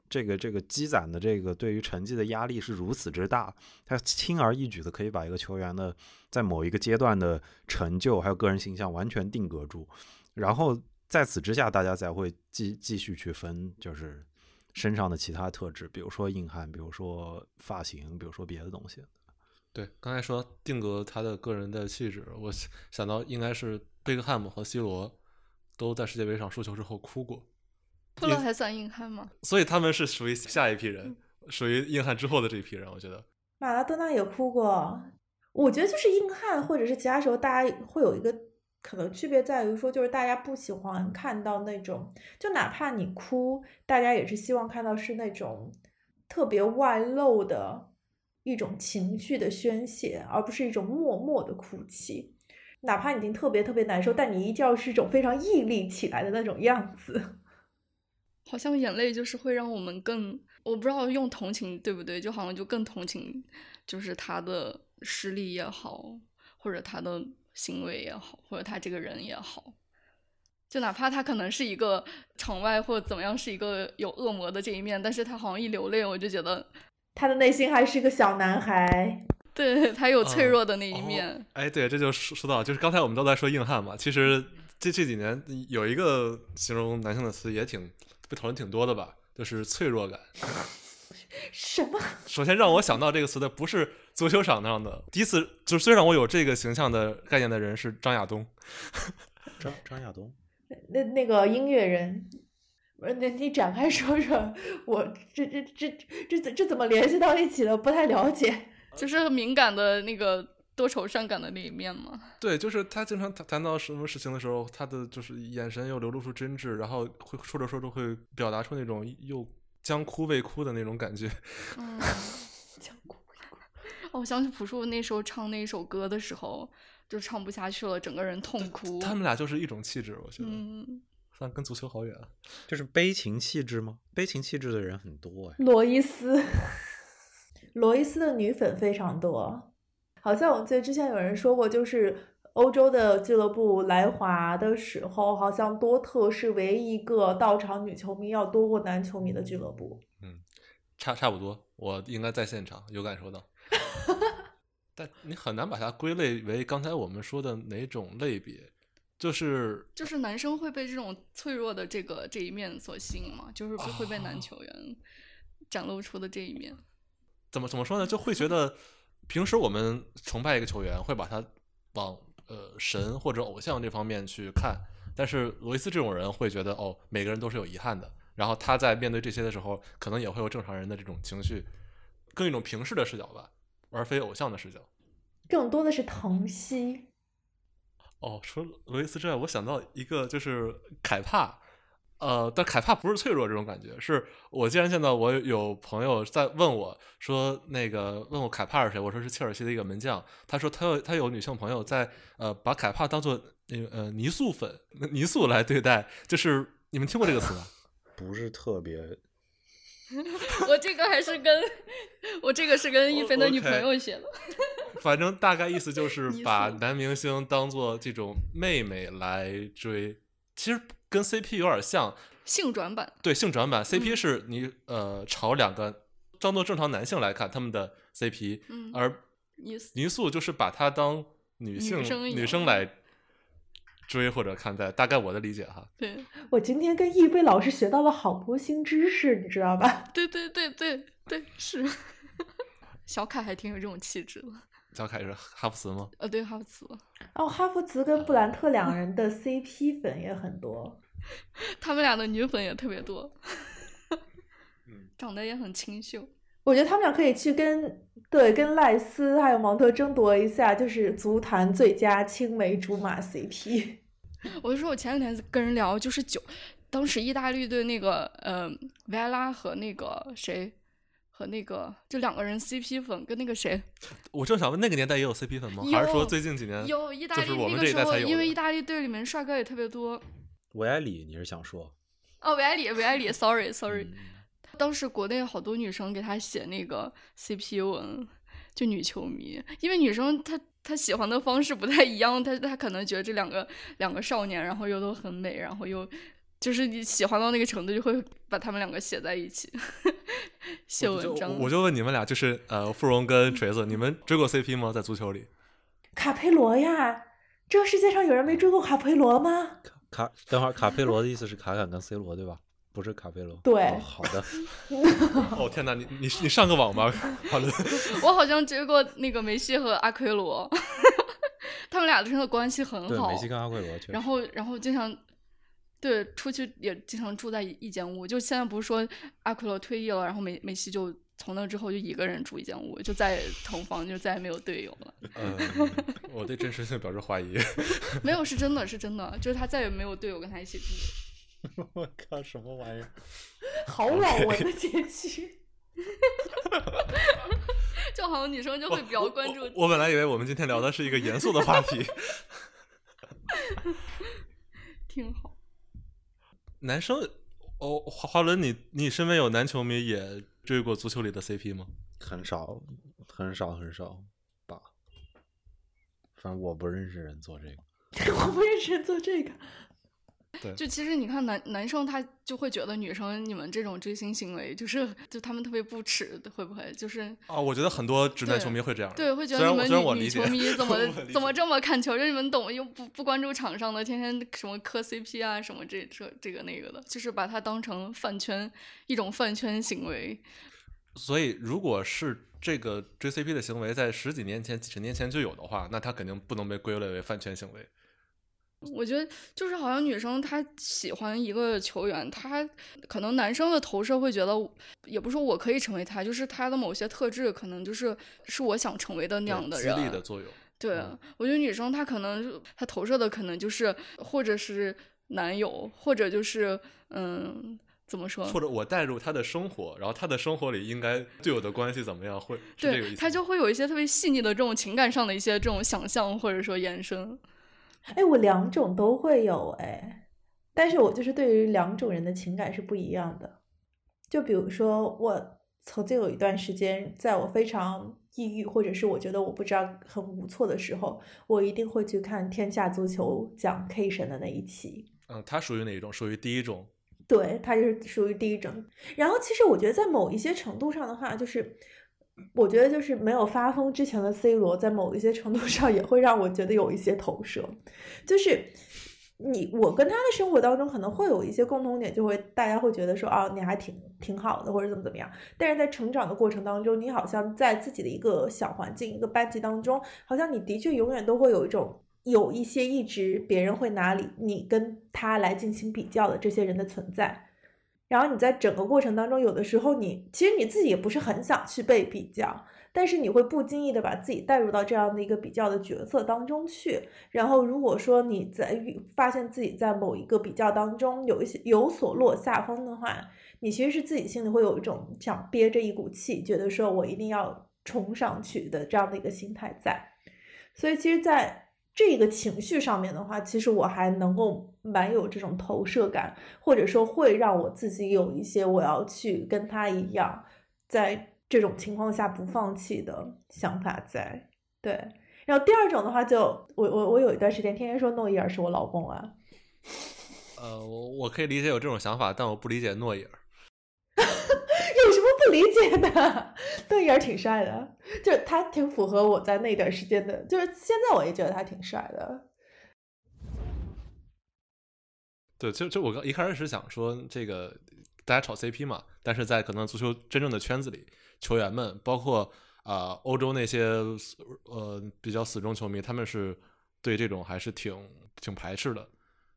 B: 这个这个积攒的这个对于成绩的压力是如此之大，它轻而易举的可以把一个球员的在某一个阶段的成就还有个人形象完全定格住。然后在此之下，大家才会继继续去分，就是身上的其他特质，比如说硬汉，比如说发型，比如说别的东西。
D: 对，刚才说定格他的个人的气质，我想到应该是贝克汉姆和 C 罗都在世界杯上输球之后哭过。
A: 库勒还算硬汉吗？
D: 所以他们是属于 下一批人，属于硬汉之后的这一批人。我觉得
C: 马拉多纳也哭过。我觉得就是硬汉或者是其他时候，大家会有一个可能区别在于说，就是大家不喜欢看到那种，就哪怕你哭，大家也是希望看到是那种特别外露的。一种情绪的宣泄，而不是一种默默的哭泣。哪怕已经特别特别难受，但你一定要是一种非常屹立起来的那种样子。
A: 好像眼泪就是会让我们更，我不知道用同情对不对，就好像就更同情，就是他的失利也好，或者他的行为也好，或者他这个人也好。就哪怕他可能是一个场外或怎么样是一个有恶魔的这一面，但是他好像一流泪，我就觉得。
C: 他的内心还是一个小男孩，
A: 对他有脆弱的那一面。
D: 哦、哎，对，这就说说到，就是刚才我们都在说硬汉嘛。其实这这几年有一个形容男性的词也挺被讨论挺多的吧，就是脆弱感。
C: 什么？
D: 首先让我想到这个词的不是足球场上的，第一次就是虽然我有这个形象的概念的人是张亚东。
B: 张张亚东，
C: 那那个音乐人。不是，那你展开说说，我这这这这这这怎么联系到一起的？不太了解。
A: 就是敏感的那个多愁善感的那一面吗？
D: 对，就是他经常谈谈到什么事情的时候，他的就是眼神又流露出真挚，然后会说着说着会表达出那种又将哭未哭的那种感觉。
A: 嗯，将哭未哭。哦，我想起朴树那时候唱那首歌的时候，就唱不下去了，整个人痛哭。
D: 他们俩就是一种气质，我觉得。
A: 嗯。
D: 算跟足球好远啊，
B: 就是悲情气质吗？悲情气质的人很多哎。
C: 罗伊斯，罗伊斯的女粉非常多，好像我记得之前有人说过，就是欧洲的俱乐部来华的时候，好像多特是唯一一个到场女球迷要多过男球迷的俱乐部。
D: 嗯差差不多，我应该在现场有感受到。但你很难把它归类为刚才我们说的哪种类别，就是
A: 就是男生会被这种脆弱的这个这一面所吸引吗？就是会被男球员展露出的这一面。
D: 怎么怎么说呢？就会觉 得平时我们崇拜一个球员，会把他往呃神或者偶像这方面去看，但是罗伊斯这种人会觉得哦，每个人都是有遗憾的，然后他在面对这些的时候，可能也会有正常人的这种情绪，更一种平视的视角吧，而非偶像的视角。
C: 更多的是疼惜。
D: 哦，除了罗伊斯之外，我想到一个就是凯帕，呃，但凯帕不是脆弱这种感觉，是我竟然见到我有朋友在问我说那个问我凯帕是谁，我说是切尔西的一个门将，他说他有他有女性朋友在呃把凯帕当做那个呃泥塑粉泥塑来对待，就是你们听过这个词吗？
B: 不是特别，
A: 我这个还是跟我这个是跟一菲的女朋友学的。
D: 反正大概意思就是把男明星当做这种妹妹来追，其实跟 CP 有点像，
A: 性转版，
D: 对性转版，CP
A: 嗯
D: 是你呃朝两个当做正常男性来看他们的 CP，、
A: 嗯
D: 而泥塑就是把它当女性
A: 生
D: 女生来追或者看待，大概我的理解哈。
A: 对
C: 我今天跟易飞老师学到了好多新知识，你知道吧？
A: 对对对对对是。小凯还挺有这种气质的，
D: 小凯是哈弗茨吗？
A: 呃，对，哈弗茨，
C: 哦，哈弗茨跟布兰特两人的 CP 粉也很多。
A: 他们俩的女粉也特别多，
D: 嗯，
A: 长得也很清秀。
C: 我觉得他们俩可以去跟对跟赖斯还有芒特争夺一下，就是足坛最佳青梅竹马 CP。
A: 我就说我前两天跟人聊，就是九，当时意大利队那个呃维埃拉和那个谁和那个就两个人 CP 粉跟那个谁
D: 我正想问，那个年代也有 CP 粉吗？还是说最近几年？
A: 有意大利
D: 就是我们
A: 那个时候，
D: 这代才有
A: 因为意大利队里面帅哥也特别多。
B: 维埃里，你是想说？
A: 哦，维埃里，维埃里，sorry sorry，、
B: 嗯
A: 当时国内好多女生给他写那个 CP 文，就女球迷，因为女生她她喜欢的方式不太一样，她她可能觉得这两个两个少年，然后又都很美，然后又就是你喜欢到那个程度，就会把他们两个写在一起 写文章。
D: 我就问你们俩，就是呃，芙蓉跟锤子，你们追过 CP 吗？在足球里？
C: 卡佩罗呀，这个世界上有人没追过卡佩罗吗？
B: 卡，等会儿卡佩罗的意思是卡坎跟 C 罗对吧？不是卡佩罗。
C: 对
B: 哦好的。
D: 哦天哪，你你你上个网吧，好的。
A: 我好像追过那个梅西和阿奎罗，他们俩真的关系很
B: 对，
A: 好。
B: 梅西跟阿奎罗。
A: 然后，然后经常对出去也经常住在一一间屋。就现在不是说阿奎罗退役了，然后梅梅西就从那之后就一个人住一间屋，就再也同房，就再也没有队友了。
D: 嗯，我对真实性表示怀疑。
A: 没有，是真的是真的，就是他再也没有队友跟他一起住。
B: 我靠，什么玩意儿？
C: 好网文的结局。
A: 就好像女生就会比较关注
D: 我。我本来以为我们今天聊的是一个严肃的话题。
A: 挺好。
D: 男生，哦，华华伦，你你身边有男球迷也追过足球里的 CP 吗？
B: 很少，很少，很少吧。反正我不认识人做这个。
C: 我不认识人做这个。
A: 就其实你看男男生他就会觉得女生你们这种追星行为就是就他们特别不耻，会不会就是
D: 啊，我觉得很多直男球迷会这样。
A: 对，会觉得你们女女球迷怎 么怎么这么看球？就你们懂，又不不关注场上的，天天什么磕 CP 啊，什么这这这个那个的，就是把它当成饭圈一种饭圈行为。
D: 所以，如果是这个追 CP 的行为在十几年前、几十年前就有的话，那他肯定不能被归类为饭圈行为。
A: 我觉得就是好像女生她喜欢一个球员，她可能男生的投射会觉得，也不是说我可以成为他，就是他的某些特质可能就是是我想成为的那样的人。
D: 激励的作用。
A: 对，
D: 嗯
A: 我觉得女生她可能她投射的可能就是或者是男友，或者就是嗯，怎么说？
D: 或者我带入他的生活，然后他的生活里应该对我的关系怎么样，会
A: 对，
D: 思吗。
A: 她就会有一些特别细腻的这种情感上的一些这种想象或者说延伸。
C: 哎，我两种都会有哎，但是我就是对于两种人的情感是不一样的。就比如说我曾经有一段时间，在我非常抑郁，或者是我觉得我不知道很无措的时候，我一定会去看《天下足球》讲 K 神的那一期。
D: 嗯，他属于哪一种？属于第一种。
C: 对，他就是属于第一种。然后，其实我觉得在某一些程度上的话，就是我觉得就是没有发疯之前的 C 罗，在某一些程度上也会让我觉得有一些投射，就是。你我跟他的生活当中可能会有一些共同点，就会大家会觉得说啊，你还挺挺好的，或者怎么怎么样。但是在成长的过程当中，你好像在自己的一个小环境、一个班级当中，好像你的确永远都会有一种有一些一直别人会拿你你跟他来进行比较的这些人的存在。然后你在整个过程当中，有的时候你其实你自己也不是很想去被比较。但是你会不经意的把自己带入到这样的一个比较的角色当中去，然后如果说你在发现自己在某一个比较当中有一些有所落下风的话，你其实是自己心里会有一种想憋着一股气，觉得说我一定要冲上去的这样的一个心态在。所以其实，在这个情绪上面的话，其实我还能够蛮有这种投射感，或者说会让我自己有一些我要去跟他一样在。这种情况下不放弃的想法在对，然后第二种的话，就我我我有一段时间天天说诺伊尔是我老公啊。
D: 呃，我我可以理解有这种想法，但我不理解诺伊尔。
C: 有什么不理解的？诺伊尔挺帅的，就是他挺符合我在那段时间的，就是现在我也觉得他挺帅的。
D: 对，就就我刚一开始是想说这个大家炒 CP 嘛，但是在可能足球真正的圈子里。球员们，包括啊欧洲那些呃比较死忠球迷，他们是对这种还是挺挺排斥的。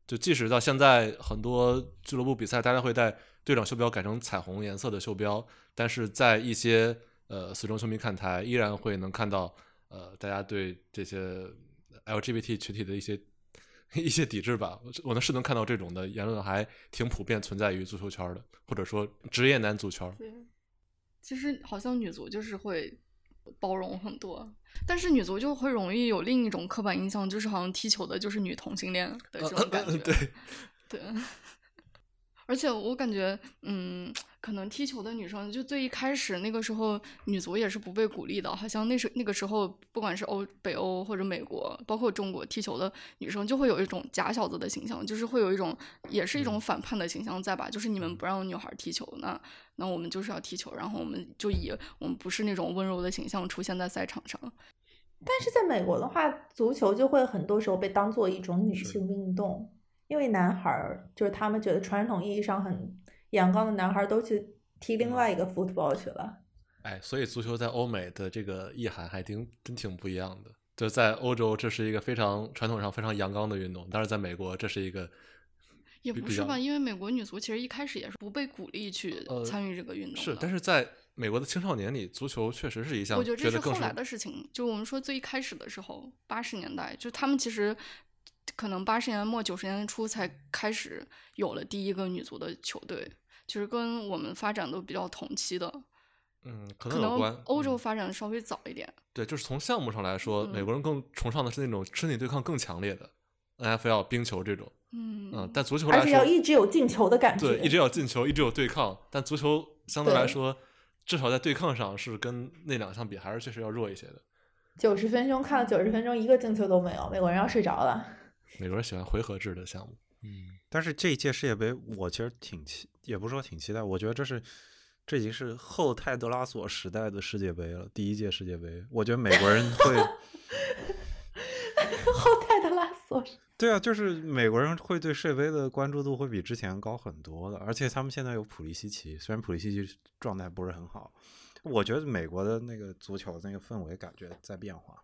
D: 就即使到现在，很多俱乐部比赛大家会带队长袖标改成彩虹颜色的袖标，但是在一些呃死忠球迷看台，依然会能看到呃大家对这些 LGBT 群体的一些 一些抵制吧。我能是能看到这种的言论还挺普遍存在于足球圈的，或者说职业男足圈。
A: 其实好像女足就是会包容很多，但是女足就会容易有另一种刻板印象，就是好像踢球的就是女同性恋的这种感觉。
D: 对，
A: 对。而且我感觉，嗯，可能踢球的女生就最一开始那个时候，女足也是不被鼓励的。好像那时那个时候，不管是欧北欧或者美国，包括中国踢球的女生，就会有一种假小子的形象，就是会有一种，也是一种反叛的形象在吧？就是你们不让女孩踢球，那那我们就是要踢球，然后我们就以我们不是那种温柔的形象出现在赛场上。
C: 但是在美国的话，足球就会很多时候被当做一种女性运动。因为男孩儿就是他们觉得传统意义上很阳刚的男孩儿都去踢另外一个 football 去了。
D: 哎，所以足球在欧美的这个意涵还挺真挺不一样的。就在欧洲，这是一个非常传统上非常阳刚的运动，但是在美国，这是一个
A: 也不是吧？因为美国女足其实一开始也是不被鼓励去参与这个运动。
D: 是，但是在美国的青少年里，足球确实是一项
A: 我觉得这是后来的事情。就我们说最一开始的时候，八十年代，就他们其实。可能八十年代末九十年代初才开始有了第一个女足的球队，其实跟我们发展都比较同期的。
D: 嗯，
A: 可
D: 能
A: 欧洲发展的稍微早一点。
D: 对，就是从项目上来说，美国人更崇尚的是那种身体对抗更强烈的 NFL 冰球这种。
A: 嗯
D: 嗯，但足球来说，
C: 而且要一直有进球的感觉。
D: 对，一直要进球，一直有对抗。但足球相对来说，至少在对抗上是跟那两项比，还是确实要弱一些的。
C: 九十分钟看了九十分钟，一个进球都没有，美国人要睡着了。
D: 美国人喜欢回合制的项目，
B: 嗯，但是这一届世界杯我其实挺期，也不是说挺期待，我觉得这是这已经是后泰德拉索时代的世界杯了，第一届世界杯，我觉得美国人会
C: 后泰德拉索，
B: 对啊，就是美国人会对世界杯的关注度会比之前高很多的，而且他们现在有普利西奇，虽然普利西奇状态不是很好，我觉得美国的那个足球那个氛围感觉在变化。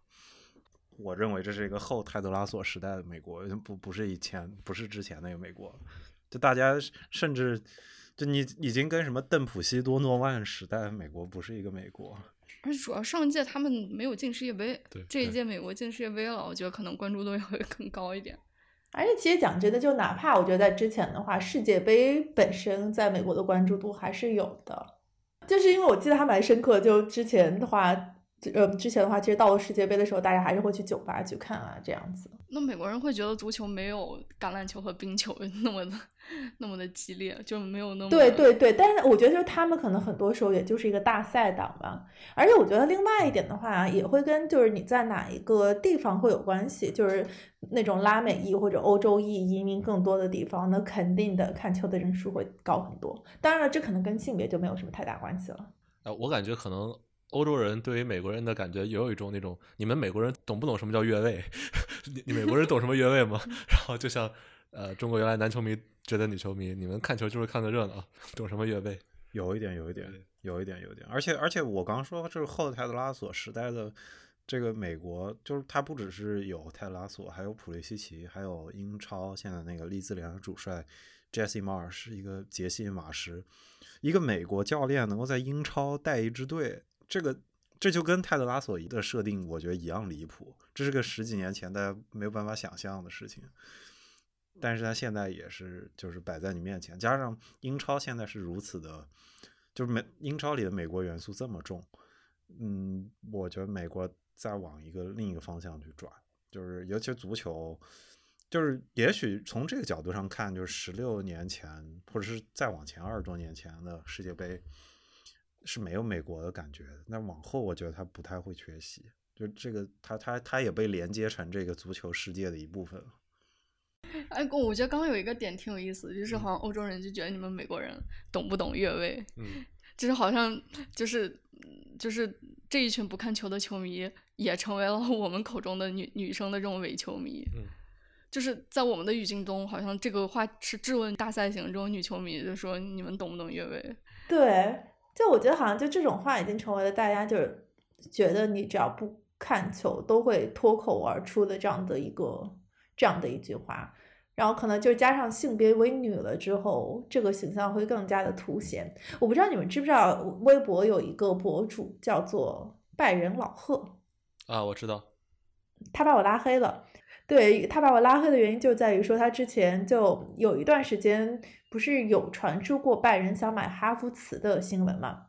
B: 我认为这是一个后泰德拉索时代的美国，不不是以前，不是之前那个美国。就大家甚至，就你已经跟什么邓普西多诺万时代美国不是一个美国。
A: 而且主要上一届他们没有进世界杯，这一届美国进世界杯了，我觉得可能关注度也会更高一点。
C: 而且其实讲真的，就哪怕我觉得在之前的话，世界杯本身在美国的关注度还是有的，就是因为我记得还蛮深刻，就之前的话。呃，之前的话，其实到了世界杯的时候，大家还是会去酒吧去看啊，这样子。
A: 那美国人会觉得足球没有橄榄球和冰球 那么的那么的激烈，就没有那么
C: 对对对。但是我觉得就是他们可能很多时候也就是一个大赛党吧。而且我觉得另外一点的话，也会跟就是你在哪一个地方会有关系。就是那种拉美裔或者欧洲裔移民更多的地方，那肯定的看球的人数会高很多。当然了，这可能跟性别就没有什么太大关系了。
D: 呃，我感觉可能。欧洲人对于美国人的感觉也有一种那种，你们美国人懂不懂什么叫越位？你你美国人懂什么越位吗？然后就像呃，中国原来男球迷觉得女球迷，你们看球就是看个热闹，懂什么越位？
B: 有一点，有一点，有一点，有一点。而且而且，我刚说就是后泰德拉索时代的这个美国，就是他不只是有泰德拉索，还有普利西奇，还有英超现在那个利兹联的主帅 Jesse Marsh，一个杰西马什，一个美国教练能够在英超带一支队。这个这就跟泰德拉索的设定，我觉得一样离谱。这是个十几年前大家没有办法想象的事情，但是他现在也是就是摆在你面前。加上英超现在是如此的，就是美英超里的美国元素这么重，嗯，我觉得美国再往一个另一个方向去转，就是尤其足球，就是也许从这个角度上看，就是十六年前或者是再往前二十多年前的世界杯。是没有美国的感觉，那往后我觉得他不太会缺席，就这个他他他也被连接成这个足球世界的一部分了。
A: 哎，我觉得刚刚有一个点挺有意思，就是好像欧洲人就觉得你们美国人懂不懂越位，
D: 嗯，
A: 就是好像就是就是这一群不看球的球迷也成为了 我们口中的女女生的这种伪球迷，
D: 嗯，
A: 就是在我们的语境中，好像这个话是质问大赛型这种女球迷，就说你们懂不懂越位？
C: 对。就我觉得好像就这种话已经成为了大家就是觉得你只要不看球都会脱口而出的这样的一个这样的一句话，然后可能就加上性别为女了之后，这个形象会更加的凸显。我不知道你们知不知道，微博有一个博主叫做拜仁老贺
D: 啊，我知道，
C: 他把我拉黑了。对他把我拉黑的原因就在于说他之前就有一段时间。不是有传出过拜仁想买哈弗茨的新闻嘛？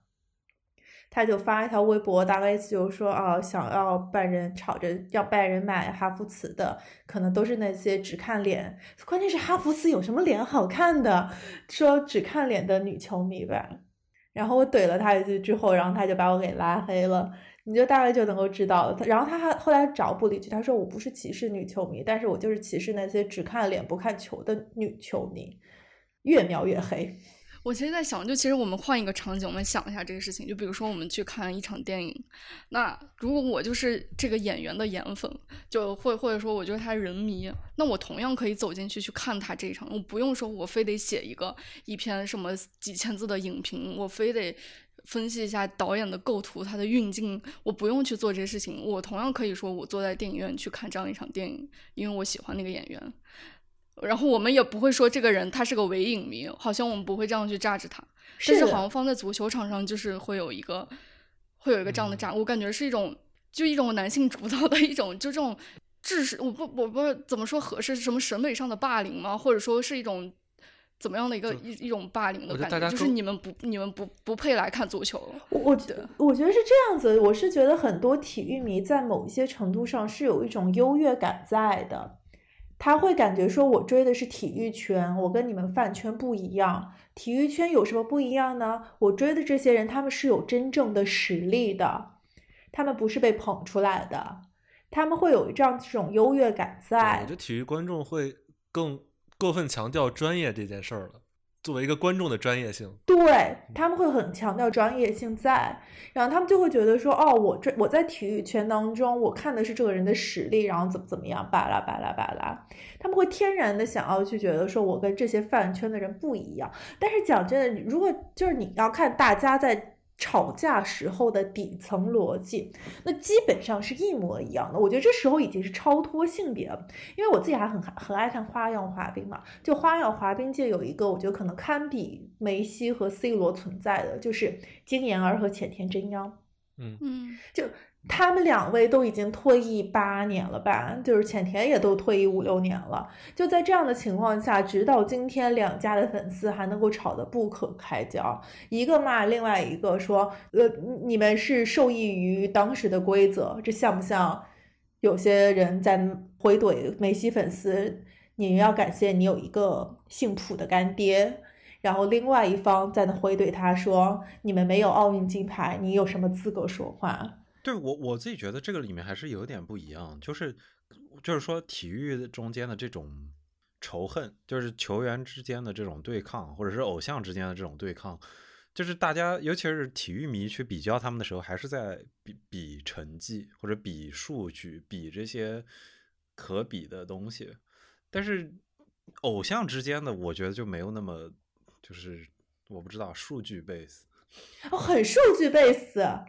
C: 他就发一条微博，大概意思就是说啊，想要拜仁吵着要拜仁买哈弗茨的，可能都是那些只看脸，关键是哈弗茨有什么脸好看的？说只看脸的女球迷吧。然后我怼了他一句之后，然后他就把我给拉黑了。你就大概就能够知道了。然后他还后来找补了一句，他说我不是歧视女球迷，但是我就是歧视那些只看脸不看球的女球迷。越描越黑。
A: 我其实，在想，就其实我们换一个场景，我们想一下这个事情。就比如说，我们去看一场电影，那如果我就是这个演员的颜粉，就或或者说我就是他人迷，那我同样可以走进去去看他这一场。我不用说我非得写一个一篇什么几千字的影评，我非得分析一下导演的构图、他的运镜，我不用去做这些事情。我同样可以说，我坐在电影院去看这样一场电影，因为我喜欢那个演员。然后我们也不会说这个人他是个伪影迷，好像我们不会这样去榨着他。但是好像放在足球场上，就是会有一个，会有一个这样的榨。我感觉是一种，就一种男性主导的一种，就这种知识，我不我不怎么说合适，什么审美上的霸凌吗？或者说是一种怎么样的一个一一种霸凌的感觉？就是你们不你们不不配来看足球。
C: 我我觉得我觉得是这样子，我是觉得很多体育迷在某一些程度上是有一种优越感在的。他会感觉说，我追的是体育圈，我跟你们饭圈不一样。体育圈有什么不一样呢？我追的这些人，他们是有真正的实力的，他们不是被捧出来的，他们会有这样这种优越感在。
D: 我觉得体育观众会更过分强调专业这件事儿了。作为一个观众的专业性，
C: 对他们会很强调专业性在，然后他们就会觉得说，哦，我这我在体育圈当中，我看的是这个人的实力，然后怎么怎么样，巴拉巴拉巴拉，他们会天然的想要去觉得说，我跟这些饭圈的人不一样。但是讲真的，如果就是你要看大家在。吵架时候的底层逻辑，那基本上是一模一样的。我觉得这时候已经是超脱性别了，因为我自己还很很爱看花样滑冰嘛。就花样滑冰界有一个，我觉得可能堪比梅西和 C 罗存在的，就是金妍儿和浅田真央。
D: 嗯
A: 嗯，
C: 就他们两位都已经退役八年了吧？就是浅田也都退役五六年了。就在这样的情况下，直到今天，两家的粉丝还能够吵得不可开交，一个骂另外一个说：“呃，你们是受益于当时的规则，这像不像？”有些人在回怼梅西粉丝：“你要感谢你有一个姓朴的干爹。”然后另外一方在那回怼他说：“你们没有奥运金牌，你有什么资格说话？”
B: 对我我自己觉得这个里面还是有点不一样，就是就是说体育中间的这种仇恨，就是球员之间的这种对抗，或者是偶像之间的这种对抗，就是大家尤其是体育迷去比较他们的时候，还是在比比成绩或者比数据，比这些可比的东西。但是偶像之间的，我觉得就没有那么就是我不知道数据 base
C: 哦，很数据 base。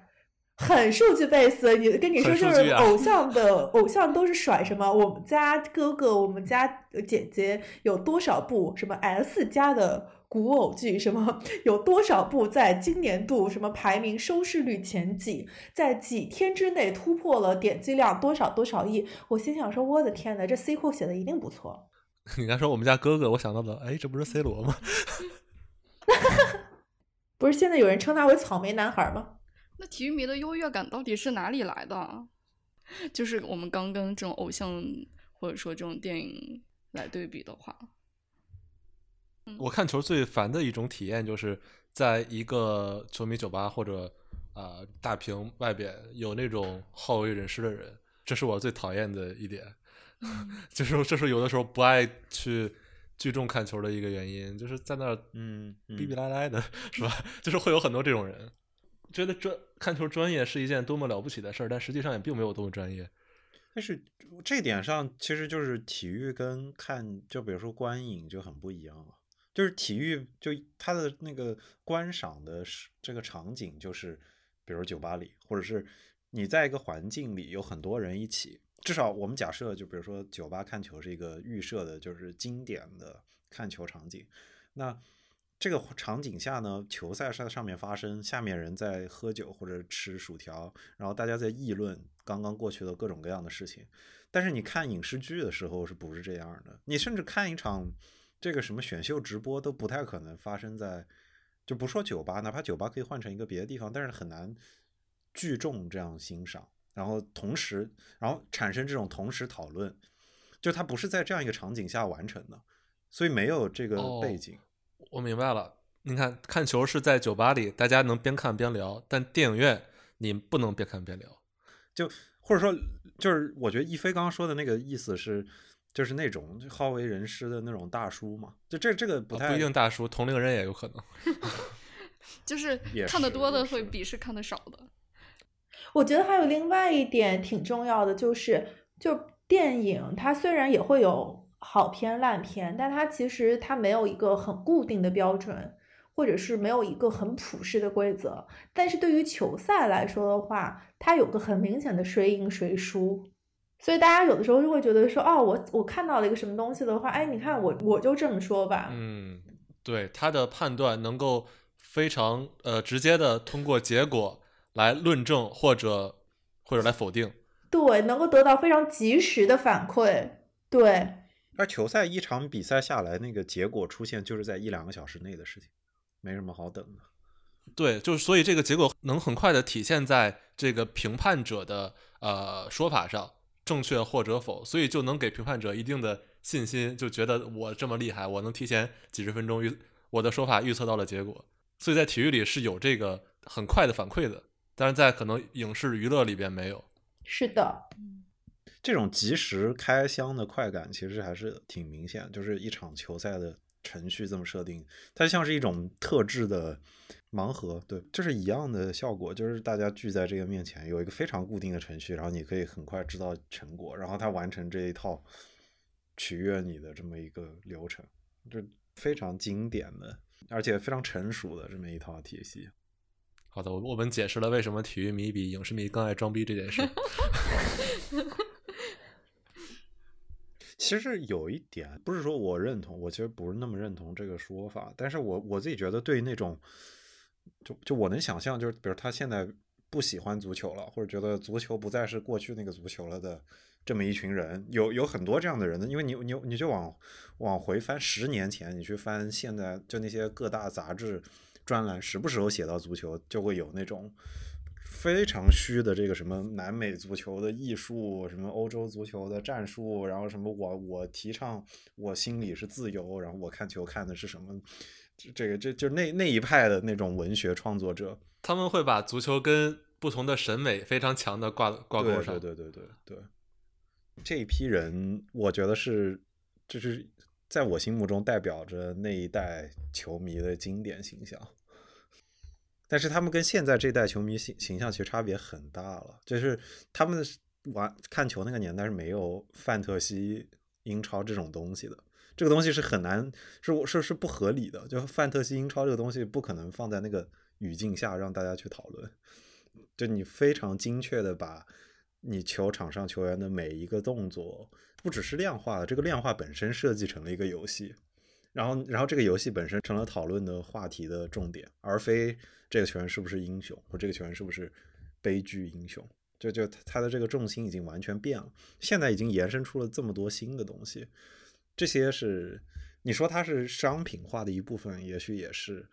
C: 很数据 base，你跟你说就是偶像的 偶像都是甩什么？我们家哥哥，我们家姐姐有多少部什么 S 家的古偶剧？什么 有多少部在今年度什么排名收视率前几？在几天之内突破了点击量多少多少亿？我心想说，我的天呐，这 C 库写的一定不错。
D: 你刚说我们家哥哥，我想到了，哎，这不是 C 罗吗？
C: 不是现在有人称他为草莓男孩吗？
A: 那体育迷的优越感到底是哪里来的？就是我们刚跟这种偶像或者说这种电影来对比的话，
D: 我看球最烦的一种体验就是在一个球迷酒吧或者啊大屏外边有那种好为人师的人，这是我最讨厌的一点。就是这是有的时候不爱去聚众看球的一个原因，就是在那儿
B: 嗯
D: 逼逼赖赖的，是吧？就是会有很多这种人。觉得专看球专业是一件多么了不起的事儿，但实际上也并没有多么专业。
B: 但是这点上，其实就是体育跟看，就比如说观影就很不一样了。就是体育，就它的那个观赏的这个场景，就是比如酒吧里，或者是你在一个环境里有很多人一起。至少我们假设，就比如说酒吧看球是一个预设的，就是经典的看球场景。那这个场景下呢，球赛是在上面发生，下面人在喝酒或者吃薯条，然后大家在议论刚刚过去的各种各样的事情。但是你看影视剧的时候是不是这样的？你甚至看一场这个什么选秀直播都不太可能发生在，就不说酒吧，哪怕酒吧可以换成一个别的地方，但是很难聚众这样欣赏，然后同时，然后产生这种同时讨论，就它不是在这样一个场景下完成的，所以没有这个背景。
D: 我明白了，你看看球是在酒吧里，大家能边看边聊，但电影院你不能边看边聊，
B: 就或者说就是我觉得一飞刚刚说的那个意思是，就是那种好为人师的那种大叔嘛，就这这个不太
D: 不一定大叔，同龄人也有可能
A: 就是 看的多的会鄙视看的少的。
C: 我觉得还有另外一点挺重要的，就是就电影它虽然也会有。好片烂片，但它其实它没有一个很固定的标准，或者是没有一个很普世的规则。但是对于球赛来说的话，它有个很明显的谁赢谁输，所以大家有的时候就会觉得说，哦，我我看到了一个什么东西的话，哎，你看我我就这么说吧。
D: 嗯，对，他的判断能够非常呃直接的通过结果来论证或者或者来否定，
C: 对，能够得到非常及时的反馈，对。
B: 而球赛一场比赛下来，那个结果出现就是在一两个小时内的事情，没什么好等的。
D: 对，就是所以这个结果能很快的体现在这个评判者的呃说法上，正确或者否，所以就能给评判者一定的信心，就觉得我这么厉害，我能提前几十分钟预我的说法预测到了结果。所以在体育里是有这个很快的反馈的，但是在可能影视娱乐里边没有。
C: 是的。
B: 这种及时开箱的快感，其实还是挺明显。就是一场球赛的程序这么设定，它像是一种特制的盲盒，对，就是一样的效果。就是大家聚在这个面前，有一个非常固定的程序，然后你可以很快知道成果，然后它完成这一套取悦你的这么一个流程，就非常经典的，而且非常成熟的这么一套体系。
D: 好的，我我们解释了为什么体育迷比影视迷更爱装逼这件事。
B: 其实有一点，不是说我认同，我其实不是那么认同这个说法。但是我我自己觉得，对那种，就就我能想象，就是比如他现在不喜欢足球了，或者觉得足球不再是过去那个足球了的这么一群人，有有很多这样的人的，因为你你你就往往回翻十年前，你去翻现在就那些各大杂志专栏，时不时候写到足球，就会有那种非常虚的这个什么南美足球的艺术，什么欧洲足球的战术，然后什么我我提倡我心里是自由，然后我看球看的是什么，这这个这就那那一派的那种文学创作者，
D: 他们会把足球跟不同的审美非常强的挂挂钩上。
B: 对对对对对，这一批人，我觉得是就是在我心目中代表着那一代球迷的经典形象。但是他们跟现在这代球迷形形象其实差别很大了，就是他们玩看球那个年代是没有范特西英超这种东西的，这个东西是很难是是是不合理的，就范特西英超这个东西不可能放在那个语境下让大家去讨论，就你非常精确的把你球场上球员的每一个动作，不只是量化的，这个量化本身设计成了一个游戏。然后，然后这个游戏本身成了讨论的话题的重点，而非这个球员是不是英雄，或这个球员是不是悲剧英雄。就就他的这个重心已经完全变了。现在已经延伸出了这么多新的东西，这些是你说它是商品化的一部分，也许也是，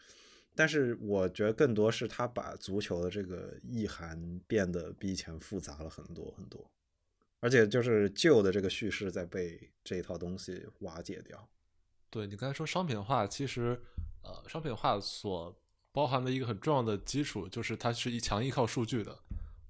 B: 但是我觉得更多是他把足球的这个意涵变得比以前复杂了很多很多，而且就是旧的这个叙事在被这一套东西瓦解掉。
D: 对你刚才说商品化，其实，呃，商品化所包含的一个很重要的基础就是它是一强依靠数据的，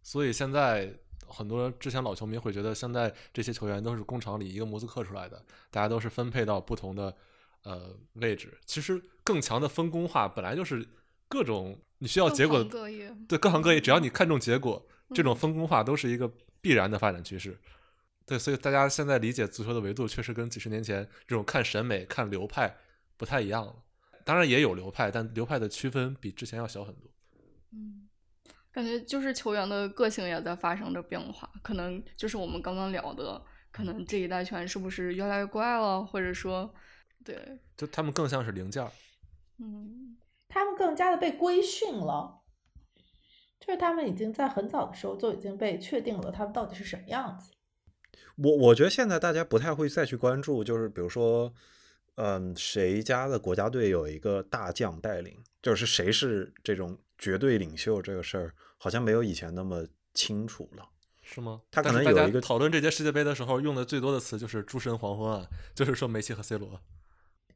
D: 所以现在很多之前老球迷会觉得现在这些球员都是工厂里一个模子刻出来的，大家都是分配到不同的呃位置。其实更强的分工化本来就是各种你需要结果，
A: 各
D: 对各行各业，只要你看重结果，这种分工化都是一个必然的发展趋势。对，所以大家现在理解足球的维度确实跟几十年前这种看审美、看流派不太一样了。当然也有流派，但流派的区分比之前要小很多。
A: 嗯，感觉就是球员的个性也在发生着变化。可能就是我们刚刚聊的，可能这一代球员是不是越来越怪了，或者说，对，
D: 就他们更像是零件。
A: 嗯，
C: 他们更加的被规训了，就是他们已经在很早的时候就已经被确定了，他们到底是什么样子。
B: 我我觉得现在大家不太会再去关注，就是比如说，嗯，谁家的国家队有一个大将带领，就是谁是这种绝对领袖这个事儿，好像没有以前那么清楚了，
D: 是吗？
B: 他可能有一个
D: 讨论这届世界杯的时候用的最多的词就是“诸神黄昏”啊，就是说梅西和 C 罗。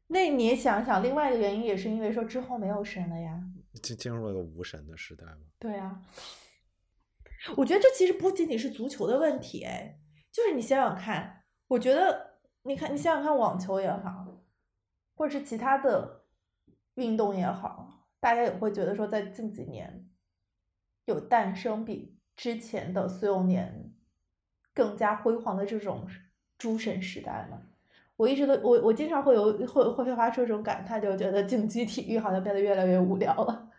C: 那你想想，另外一个原因也是因为说之后没有神了呀，
B: 进进入了一个无神的时代嘛。
C: 对啊，我觉得这其实不仅仅是足球的问题，哎。就是你想想看，我觉得你看，你想想看，网球也好，或者是其他的运动也好，大家也会觉得说，在近几年有诞生比之前的所有年更加辉煌的这种诸神时代嘛。我一直都我我经常会有会会发出这种感叹，就觉得竞技体育好像变得越来越无聊了。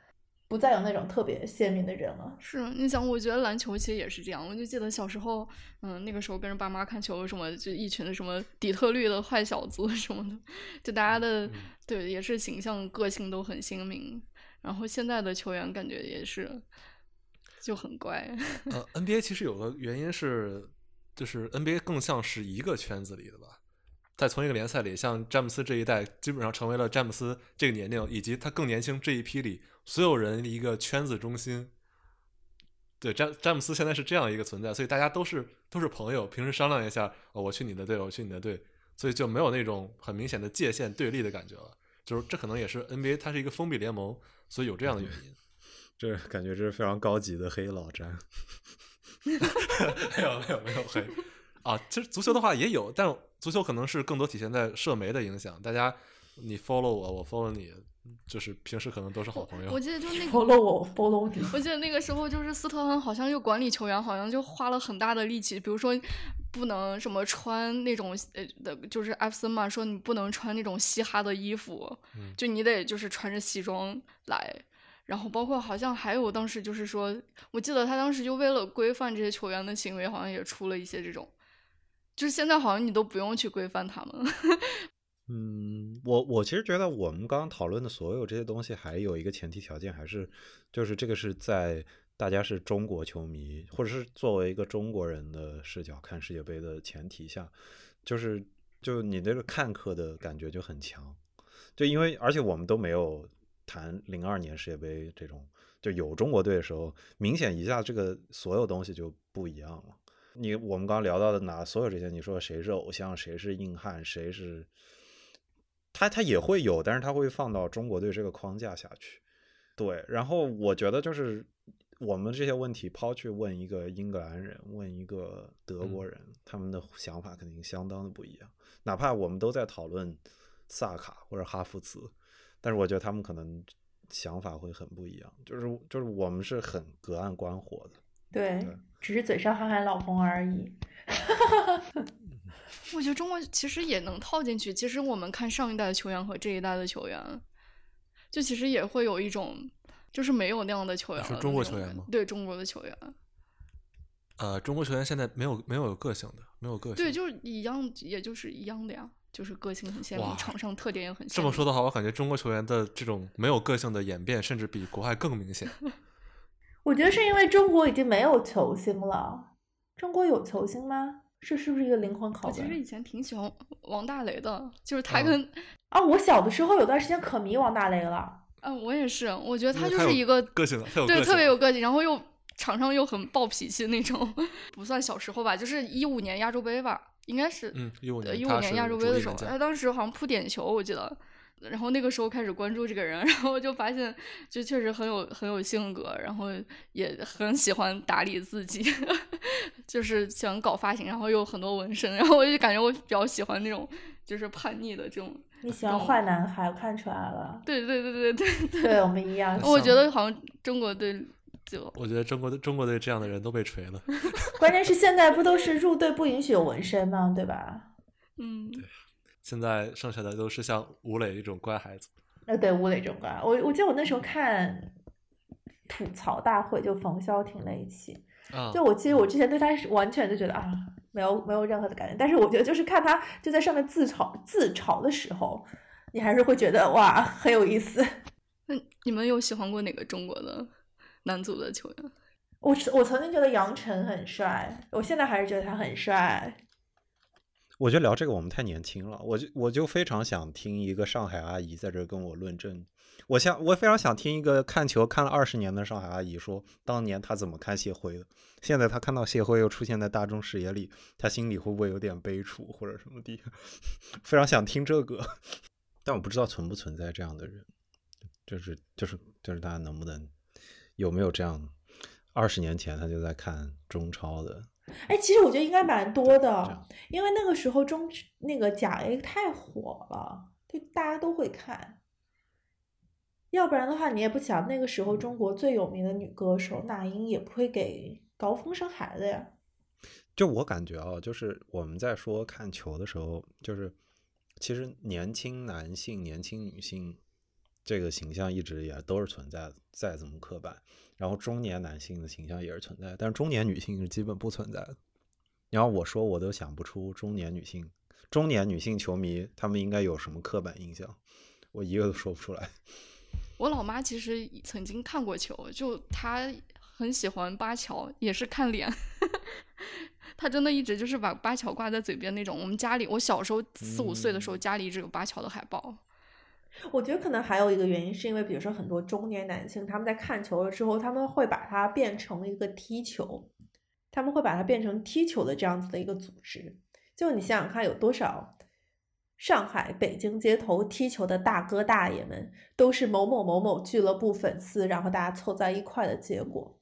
C: 不再有那种特别鲜明的人了。
A: 是，你想，我觉得篮球其实也是这样。我就记得小时候，嗯，那个时候跟着爸妈看球，什么就一群的什么底特律的坏小子什么的，就大家的对也是形象个性都很鲜明。然后现在的球员感觉也是就很乖。
D: 呃，NBA 其实有个原因是，就是 NBA 更像是一个圈子里的吧。在同一个联赛里，像詹姆斯这一代，基本上成为了詹姆斯这个年龄以及他更年轻这一批里所有人的一个圈子中心。对，詹詹姆斯现在是这样一个存在，所以大家都是都是朋友，平时商量一下，哦，我去你的队，我去你的队，所以就没有那种很明显的界限对立的感觉了。就是这可能也是 NBA 它是一个封闭联盟，所以有这样的原因。
B: 这感觉这是非常高级的黑老詹。
D: 没有没有没有黑啊，其实足球的话也有，但。足球可能是更多体现在社媒的影响，大家你 follow 我，我 follow 你，就是平时可能都是好朋友。
A: 我记得就那个
C: follow 我 follow 你。
A: 我记得那个时候就是斯特恩好像又管理球员，好像就花了很大的力气，比如说不能什么穿那种呃的，就是艾弗森嘛，说你不能穿那种嘻哈的衣服，就你得就是穿着西装来。然后包括好像还有当时就是说，我记得他当时就为了规范这些球员的行为，好像也出了一些这种。就是现在好像你都不用去规范他们。
B: 嗯，我我其实觉得我们刚刚讨论的所有这些东西，还有一个前提条件，还是就是这个是在大家是中国球迷，或者是作为一个中国人的视角看世界杯的前提下，就是就你那个看客的感觉就很强，就因为而且我们都没有谈零二年世界杯这种，就有中国队的时候，明显一下这个所有东西就不一样了。你我们刚刚聊到的哪所有这些，你说谁是偶像，谁是硬汉，谁是他他也会有，但是他会放到中国队这个框架下去。对，然后我觉得就是我们这些问题抛去问一个英格兰人，问一个德国人，他们的想法肯定相当的不一样。哪怕我们都在讨论萨卡或者哈弗茨，但是我觉得他们可能想法会很不一样。就是就是我们是很隔岸观火的。
C: 对
B: 对，
C: 只是嘴上喊喊老公而已。
A: 我觉得中国其实也能套进去。其实我们看上一代的球员和这一代的球员，就其实也会有一种，就是没有那样的球员了的
D: 你说中国球员吗
A: 对中国的球员，
D: 呃，中国球员现在没有没有有个性的，没有个性。
A: 对，就是一样，也就是一样的呀，就是个性很鲜明，场上特点也很鲜明。
D: 这么说的话，我感觉中国球员的这种没有个性的演变，甚至比国外更明显。
C: 我觉得是因为中国已经没有球星了。中国有球星吗？这是不是一个灵魂拷问？
A: 我其实以前挺喜欢王大雷的，就是他
D: 嗯
A: 跟
C: 啊，我小的时候有段时间可迷王大雷了。
A: 嗯，我也是，我觉得他就是一个
D: 个性的，
A: 对特别有个性，然后又场上又很暴脾气那种，不算小时候吧，就是一五年亚洲杯吧，应该是
D: 嗯，一五
A: 呃
D: 年
A: 一五年亚洲杯的时候，他当时好像扑点球，我记得。然后那个时候开始关注这个人，然后就发现，就确实很有很有性格，然后也很喜欢打理自己，就是喜欢搞发型，然后又有很多纹身，然后我就感觉我比较喜欢那种就是叛逆的这种。
C: 你喜欢坏男孩，我看出来了。
A: 对对对对对对，
C: 对我们一样。
A: 我觉得好像中国队就
D: 我觉得中国的中国队这样的人都被锤了。
C: 关键是现在不都是入队不允许有纹身吗？对吧？
A: 嗯，
D: 现在剩下的都是像吴磊这种乖孩子。
C: 呃，对，吴磊这种乖，我我记得我那时候看吐槽大会，就冯潇霆那一期，
D: 啊，
C: 就我其实我之前对他是完全就觉得啊，没有没有任何的感觉，但是我觉得就是看他就在上面自嘲自嘲的时候，你还是会觉得哇很有意思。
A: 那你们有喜欢过哪个中国的男足的球员？
C: 我是我曾经觉得杨晨很帅，我现在还是觉得他很帅。
B: 我觉得聊这个我们太年轻了，我就我就非常想听一个上海阿姨在这儿跟我论证。我想我非常想听一个看球看了二十年的上海阿姨说，当年她怎么看谢辉的，现在她看到谢辉又出现在大众视野里，她心里会不会有点悲楚或者什么的？非常想听这个，但我不知道存不存在这样的人，就是就是就是大家能不能有没有这样？二十年前他就在看中超的，
C: 哎，其实我觉得应该蛮多的，因为那个时候中那个甲 A 太火了，就大家都会看。要不然的话，你也不想那个时候中国最有名的女歌手那英也不会给高峰生孩子呀。
B: 就我感觉啊，就是我们在说看球的时候，就是其实年轻男性、年轻女性这个形象一直也都是存在，再怎么刻板。然后中年男性的形象也是存在，但是中年女性是基本不存在的。然后我说我都想不出中年女性、中年女性球迷他们应该有什么刻板印象，我一个都说不出来。
A: 我老妈其实曾经看过球，就她很喜欢巴乔，也是看脸。她真的一直就是把巴乔挂在嘴边那种。我们家里，我小时候四五岁的时候，
B: 嗯
A: 家里一直有巴乔的海报。
C: 我觉得可能还有一个原因，是因为比如说很多中年男性，他们在看球了之后，他们会把它变成一个踢球，他们会把它变成踢球的这样子的一个组织。就你想想看，有多少上海、北京街头踢球的大哥大爷们，都是某某某某俱乐部粉丝，然后大家凑在一块的结果。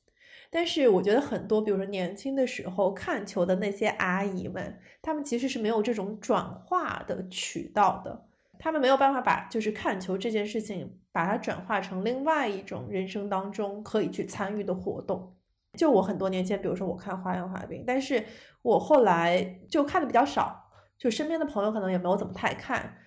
C: 但是我觉得很多，比如说年轻的时候看球的那些阿姨们，她们其实是没有这种转化的渠道的。他们没有办法把就是看球这件事情，把它转化成另外一种人生当中可以去参与的活动。就我很多年前，比如说我看花样滑冰，但是我后来就看的比较少，就身边的朋友可能也没有怎么太看，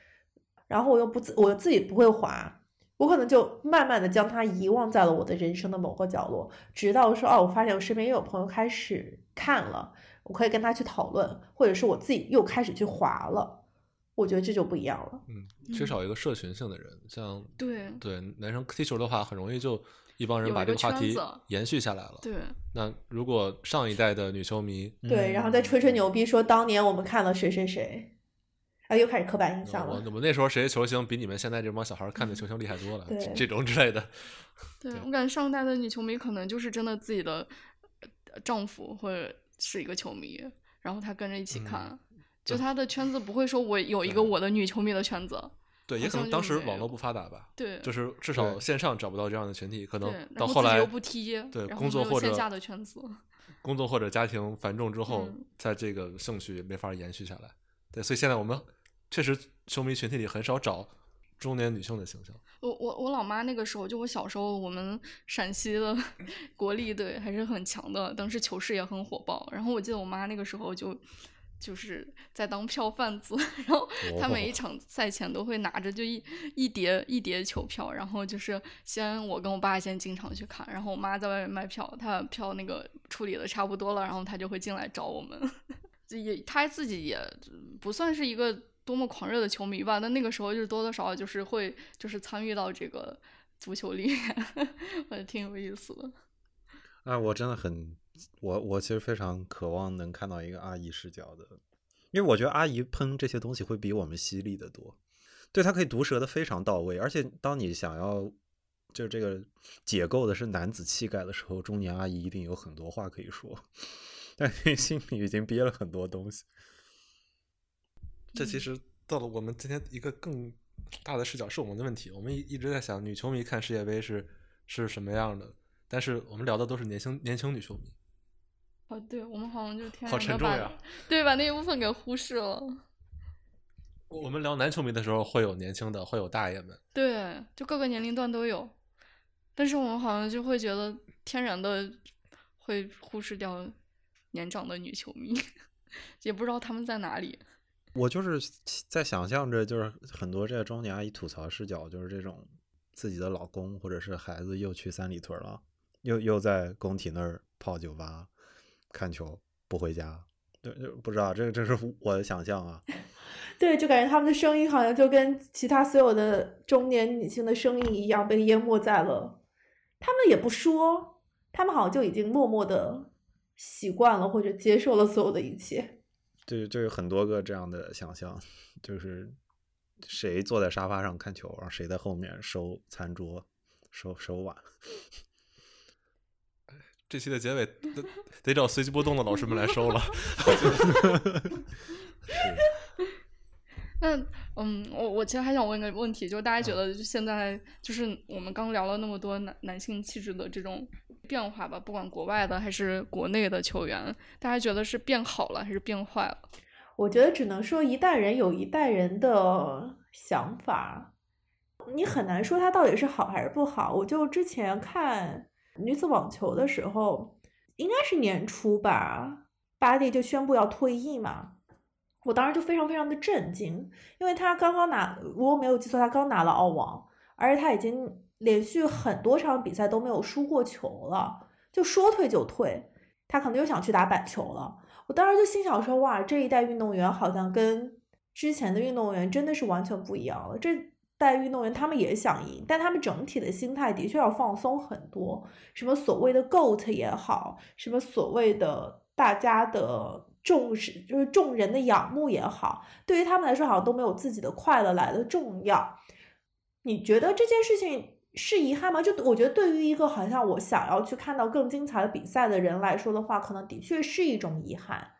C: 然后我又不自我自己不会滑，我可能就慢慢的将它遗忘在了我的人生的某个角落，直到说哦，我发现我身边又有朋友开始看了，我可以跟他去讨论，或者是我自己又开始去滑了。我觉得这就不一样了。
D: 嗯，缺少一个社群性的人，像
A: 对，
D: 对男生踢球的话，很容易就一帮人把这个话题延续下来了。
A: 对，
D: 那如果上一代的女球迷，
C: 对，然后再吹吹牛逼说当年我们看了谁谁谁，啊，又开始刻板印象
D: 我
C: 了。
D: 我那时候谁球星比你们现在这帮小孩看的球星厉害多了，
C: 对
D: 这这种之类的。对
A: 对我感觉上一代的女球迷可能就是真的自己的呃丈夫或者是一个球迷，然后她跟着一起看，就
D: 对
A: 她的圈子不会说我有一个我的女球迷的圈子，
D: 对，也可能当时网络不发达吧，
A: 对，
D: 就是至少线上找不到这样的群体，可能到后来
A: 后又不踢，
D: 对工作或者
A: 线下的圈子，
D: 工作或者家庭繁重之后，
A: 嗯
D: 在这个兴趣没法延续下来。对，所以现在我们确实球迷群体里很少找中年女性的形象。
A: 我我我老妈那个时候，就我小时候，我们陕西的国力队还是很强的，当时球市也很火爆。然后我记得我妈那个时候就就是在当票贩子，然后他每一
B: 哦
A: 场赛前都会拿着就一一叠一叠球票，然后就是先我跟我爸先经常去看，然后我妈在外面卖票，她票那个处理的差不多了，然后她就会进来找我们。也她自己也不算是一个多么狂热的球迷吧，但那个时候就是多多少少就是会就是参与到这个足球里面，我觉得挺有意思的。
B: 啊，我真的很，我我其实非常渴望能看到一个阿姨视角的，因为我觉得阿姨喷这些东西会比我们犀利的多，对她可以毒舌的非常到位，而且当你想要就这个解构的是男子气概的时候，中年阿姨一定有很多话可以说，但你 心里已经憋了很多东西。
D: 这其实到了我们今天一个更大的视角，是我们的问题。我们一一直在想，女球迷看世界杯是是什么样的，但是我们聊的都是年轻年轻女球迷。
A: 哦，对，我们好像就天
D: 好
A: 然的把
D: 沉重呀
A: 对把那一部分给忽视了。
D: 我们聊男球迷的时候，会有年轻的，会有大爷们。
A: 对，就各个年龄段都有，但是我们好像就会觉得天然的会忽视掉年长的女球迷，也不知道他们在哪里。
B: 我就是在想象着，就是很多这个中年阿姨吐槽视角，就是这种自己的老公或者是孩子又去三里屯了，又又在工体那儿泡酒吧看球不回家，对就不知道这个这是我的想象啊。
C: 对，就感觉他们的声音好像就跟其他所有的中年女性的声音一样，被淹没在了。他们也不说，他们好像就已经默默的习惯了或者接受了所有的一切。
B: 就就有很多个这样的想象，就是谁坐在沙发上看球，然后谁在后面收餐桌、收收碗。
D: 这期的结尾得得找随机波动的老师们来收了。
A: 那嗯，我我其实还想问一个问题，就是大家觉得就现在就是我们刚聊了那么多男男性气质的这种变化吧，不管国外的还是国内的球员，大家觉得是变好了还是变坏了？
C: 我觉得只能说一代人有一代人的想法，你很难说他到底是好还是不好。我就之前看女子网球的时候，应该是年初吧，巴蒂就宣布要退役嘛，我当时就非常非常的震惊，因为他刚刚拿，如果没有记错，他刚拿了澳网，而且他已经连续很多场比赛都没有输过球了，就说退就退，他可能又想去打板球了。我当时就心想说，哇，这一代运动员好像跟之前的运动员真的是完全不一样了。这代运动员他们也想赢，但他们整体的心态的确要放松很多。什么所谓的 GOAT 也好，什么所谓的大家的重视，就是众人的仰慕也好，对于他们来说好像都没有自己的快乐来的重要。你觉得这件事情是遗憾吗？就我觉得，对于一个好像我想要去看到更精彩的比赛的人来说的话，可能的确是一种遗憾。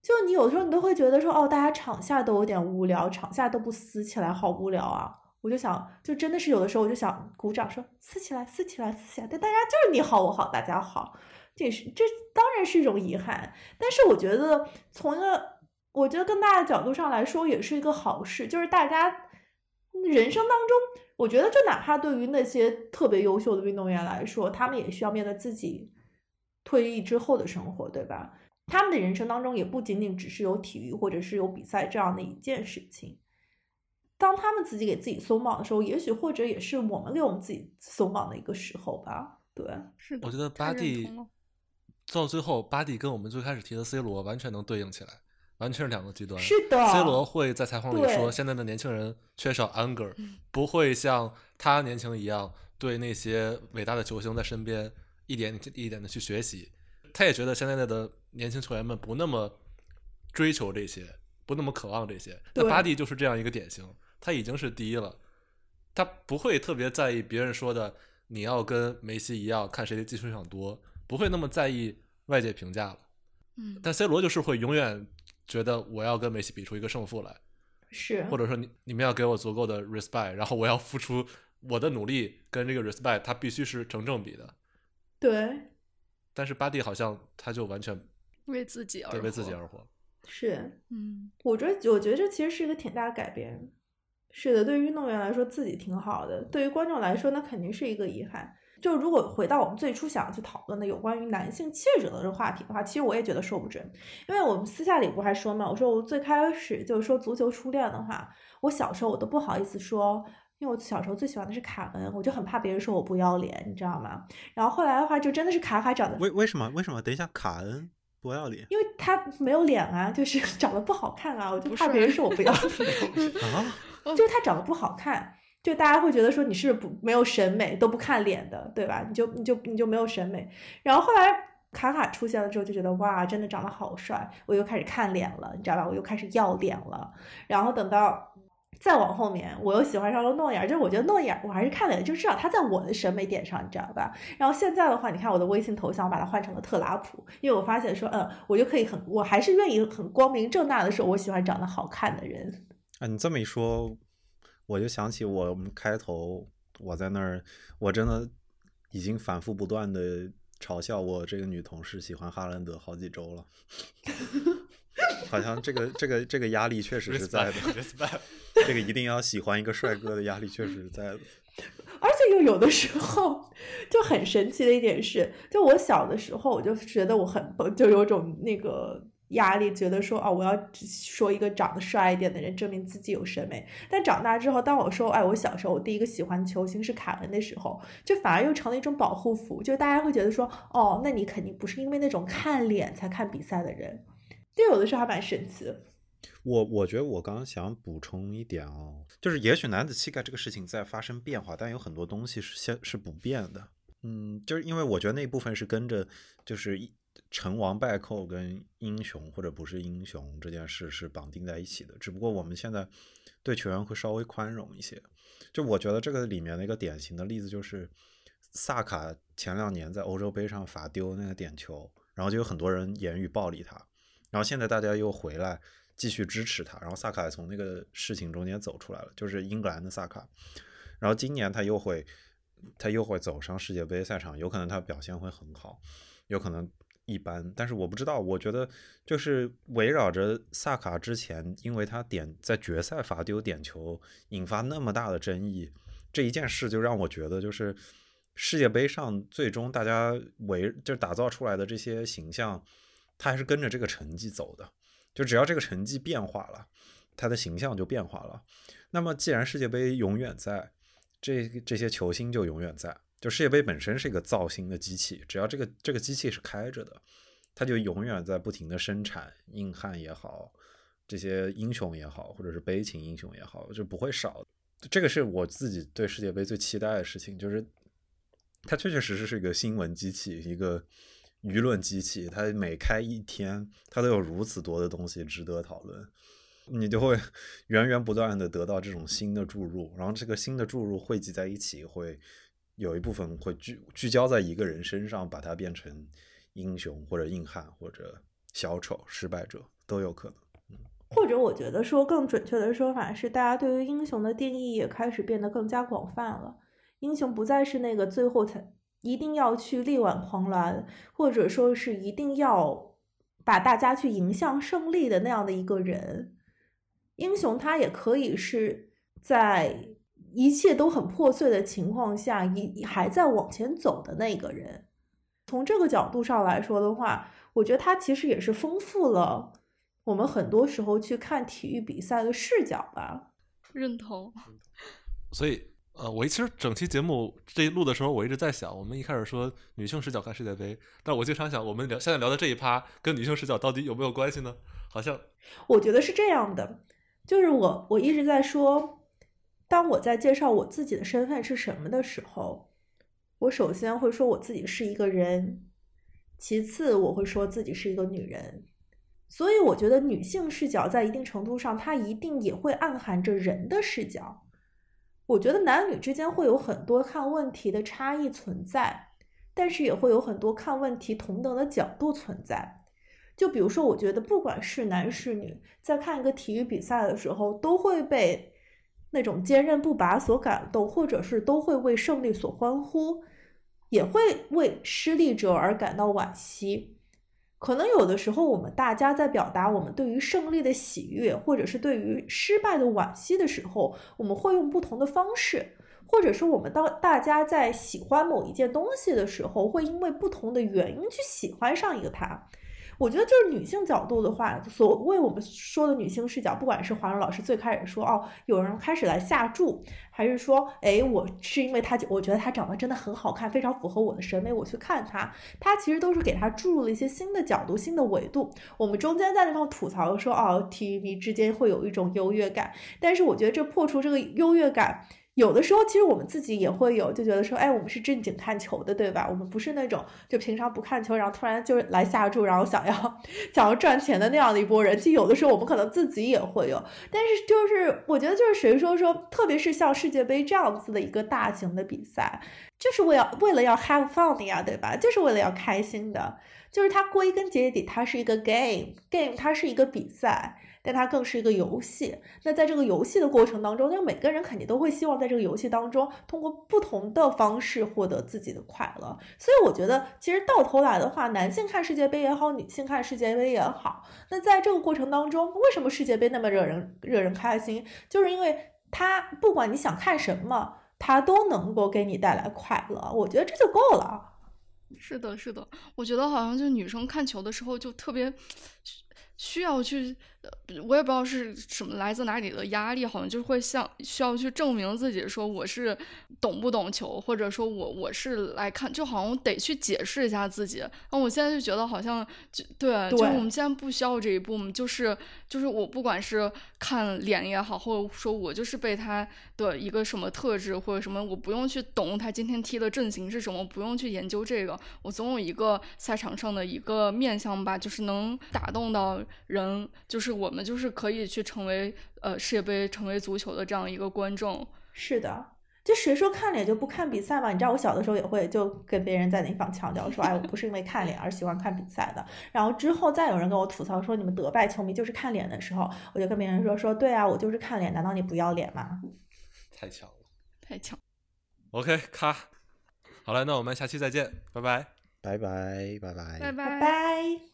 C: 就你有的时候你都会觉得说，哦，大家场下都有点无聊，场下都不撕起来，好无聊啊！我就想，就真的是有的时候我就想鼓掌说，撕起来，撕起来，撕起来，对大家就是你好我好大家好，这是这当然是一种遗憾。但是我觉得从一个我觉得更大的角度上来说，也是一个好事，就是大家人生当中，我觉得就哪怕对于那些特别优秀的运动员来说，他们也需要面对自己退役之后的生活，对吧？他们的人生当中也不仅仅只是有体育或者是有比赛这样的一件事情。当他们自己给自己松绑的时候，也许或者也是我们给我们自己松绑的一个时候吧。对，
A: 是的，
D: 我觉得巴蒂
A: 同了
D: 到最后，巴蒂跟我们最开始提的 C 罗完全能对应起来，完全是两个极端。
C: 是的
D: C 罗会在采访里说，现在的年轻人缺少 anger，
A: 嗯
D: 不会像他年轻一样，对那些伟大的球星在身边一点一点的去学习。他也觉得现在的年轻球员们不那么追求这些，不那么渴望这些。那巴蒂就是这样一个典型，他已经是第一了，他不会特别在意别人说的你要跟梅西一样看谁的技术上多，不会那么在意外界评价了。
A: 嗯，
D: 但 C 罗就是会永远觉得我要跟梅西比出一个胜负来，
C: 是，
D: 或者说你你们要给我足够的 respect，然后我要付出我的努力跟这个 respect，它必须是成正比的。
C: 对，
D: 但是巴蒂好像他就完全
A: 为自己而
D: 对为自己而活。
C: 是。
A: 嗯
C: 我觉得，我觉得这其实是一个挺大的改变。是的，对于运动员来说自己挺好的，对于观众来说那肯定是一个遗憾。就如果回到我们最初想要去讨论的有关于男性气质的这个话题的话，其实我也觉得说不准，因为我们私下里不还说嘛，我说我最开始就是说足球初恋的话，我小时候我都不好意思说，因为我小时候最喜欢的是卡恩，我就很怕别人说我不要脸，你知道吗？然后后来的话，就真的是卡卡长得
B: 为为什么为什么？等一下，卡恩不要脸
C: 因为他没有脸啊，就是 长得不好看啊，我就怕别人说我不要脸。
B: 啊？
C: 就是他长得不好看，就大家会觉得说你是不没有审美，都不看脸的，对吧？你就你就你就没有审美。然后后来卡卡出现了之后，就觉得哇，真的长得好帅，我又开始看脸了，你知道吧？我又开始要脸了。然后等到再往后面，我又喜欢上了诺言，就是我觉得诺言我还是看了，就至少他在我的审美点上，你知道吧？然后现在的话，你看我的微信头像，我把它换成了特拉普，因为我发现说，嗯，我就可以很，我还是愿意很光明正大的说，我喜欢长得好看的人。
B: 啊，你这么一说，我就想起我们开头我在那儿，我真的已经反复不断的嘲笑我这个女同事喜欢哈兰德好几周了，好像这个这个这个压力确实是在的，这个一定要喜欢一个帅哥的压力确实是在的。
C: 而且又有的时候就很神奇的一点是，就我小的时候我就觉得我很就有种那个压力，觉得说啊，我要说一个长得帅一点的人，证明自己有审美。但长大之后，当我说哎，我小时候我第一个喜欢球星是凯文的时候，就反而又成了一种保护符，就大家会觉得说哦，那你肯定不是因为那种看脸才看比赛的人，对有的时候还蛮神奇的。
B: 我我觉得我刚刚想补充一点哦，就是也许男子气概这个事情在发生变化，但有很多东西是先是不变的。嗯，就是因为我觉得那一部分是跟着就是一成王败寇跟英雄或者不是英雄这件事是绑定在一起的。只不过我们现在对球员会稍微宽容一些。就我觉得这个里面的一个典型的例子就是萨卡前两年在欧洲杯上罚丢那个点球，然后就有很多人言语暴力他，然后现在大家又回来。继续支持他，然后萨卡也从那个事情中间走出来了，就是英格兰的萨卡。然后今年他又会，他又会走上世界杯赛场，有可能他表现会很好，有可能一般，但是我不知道。我觉得就是围绕着萨卡之前，因为他点在决赛罚丢点球，引发那么大的争议，这一件事就让我觉得，就是世界杯上最终大家围就打造出来的这些形象，他还是跟着这个成绩走的。就只要这个成绩变化了，他的形象就变化了。那么既然世界杯永远在，这这些球星就永远在。就世界杯本身是一个造星的机器，只要这个这个机器是开着的，它就永远在不停的生产硬汉也好，这些英雄也好，或者是悲情英雄也好，就不会少。这个是我自己对世界杯最期待的事情，就是它确确实实是一个新闻机器，一个。舆论机器，它每开一天，它都有如此多的东西值得讨论，你就会 源源不断的得到这种新的注入，然后这个新的注入汇集在一起，会有一部分会聚聚焦在一个人身上，把它变成英雄或者硬汉或者小丑、失败者都有可能。
C: 或者我觉得说更准确的说法是，大家对于英雄的定义也开始变得更加广泛了，英雄不再是那个最后才。一定要去力挽狂澜，或者说是一定要把大家去迎向胜利的那样的一个人。英雄他也可以是在一切都很破碎的情况下，一还在往前走的那个人。从这个角度上来说的话，我觉得他其实也是丰富了我们很多时候去看体育比赛的视角吧。
A: 认同。
D: 所以。呃，我其实整期节目这一录的时候，我一直在想，我们一开始说女性视角看世界杯，但我经常想，我们聊现在聊的这一趴跟女性视角到底有没有关系呢？好像
C: 我觉得是这样的，就是我我一直在说，当我在介绍我自己的身份是什么的时候，我首先会说我自己是一个人，其次我会说自己是一个女人。所以我觉得女性视角在一定程度上，它一定也会暗含着人的视角。我觉得男女之间会有很多看问题的差异存在，但是也会有很多看问题同等的角度存在。就比如说，我觉得不管是男是女，在看一个体育比赛的时候，都会被那种坚韧不拔所感动，或者是都会为胜利所欢呼，也会为失利者而感到惋惜。可能有的时候，我们大家在表达我们对于胜利的喜悦，或者是对于失败的惋惜的时候，我们会用不同的方式，或者是我们当大家在喜欢某一件东西的时候，会因为不同的原因去喜欢上一个它。我觉得就是女性角度的话，所谓我们说的女性视角，不管是华荣老师最开始说哦，有人开始来下注，还是说，哎，我是因为他，我觉得他长得真的很好看，非常符合我的审美，我去看他，他其实都是给他注入了一些新的角度、新的维度。我们中间在那方吐槽说，哦，体育迷之间会有一种优越感，但是我觉得这破除这个优越感。有的时候，其实我们自己也会有，就觉得说，哎，我们是正经看球的，对吧？我们不是那种就平常不看球，然后突然就来下注，然后想要想要赚钱的那样的一波人。其实有的时候我们可能自己也会有，但是就是我觉得就是谁说说，特别是像世界杯这样子的一个大型的比赛，就是为了为了要 have fun 呀，对吧？就是为了要开心的，就是它归根结底，它是一个 game，game 它是一个比赛。但它更是一个游戏。那在这个游戏的过程当中，那每个人肯定都会希望在这个游戏当中，通过不同的方式获得自己的快乐。所以我觉得，其实到头来的话，男性看世界杯也好，女性看世界杯也好，那在这个过程当中，为什么世界杯那么惹人惹人开心？就是因为它不管你想看什么，它都能够给你带来快乐。我觉得这就够了。
A: 是的，是的，我觉得好像就女生看球的时候就特别需要去。我也不知道是什么来自哪里的压力，好像就是会像需要去证明自己，说我是懂不懂球，或者说我我是来看，就好像得去解释一下自己。那我现在就觉得好像就对，就我们现在不需要这一步，就是就是我不管是看脸也好，或者说我就是被他的一个什么特质或者什么，我不用去懂他今天踢的阵型是什么，不用去研究这个，我总有一个赛场上的一个面相吧，就是能打动到人，就是。我们就是可以去成为呃世界杯，成为足球的这样一个观众。
C: 是的，就谁说看脸就不看比赛嘛？你知道我小的时候也会就跟别人在那方强调说，哎，我不是因为看脸而喜欢看比赛的。然后之后再有人跟我吐槽说你们德拜球迷就是看脸的时候，我就跟别人说说，对啊，我就是看脸，难道你不要脸吗？
D: 太强了，
A: 太强。
D: OK，咔，好了，那我们下期再见，拜拜，
B: 拜拜，拜
A: 拜，拜
C: 拜。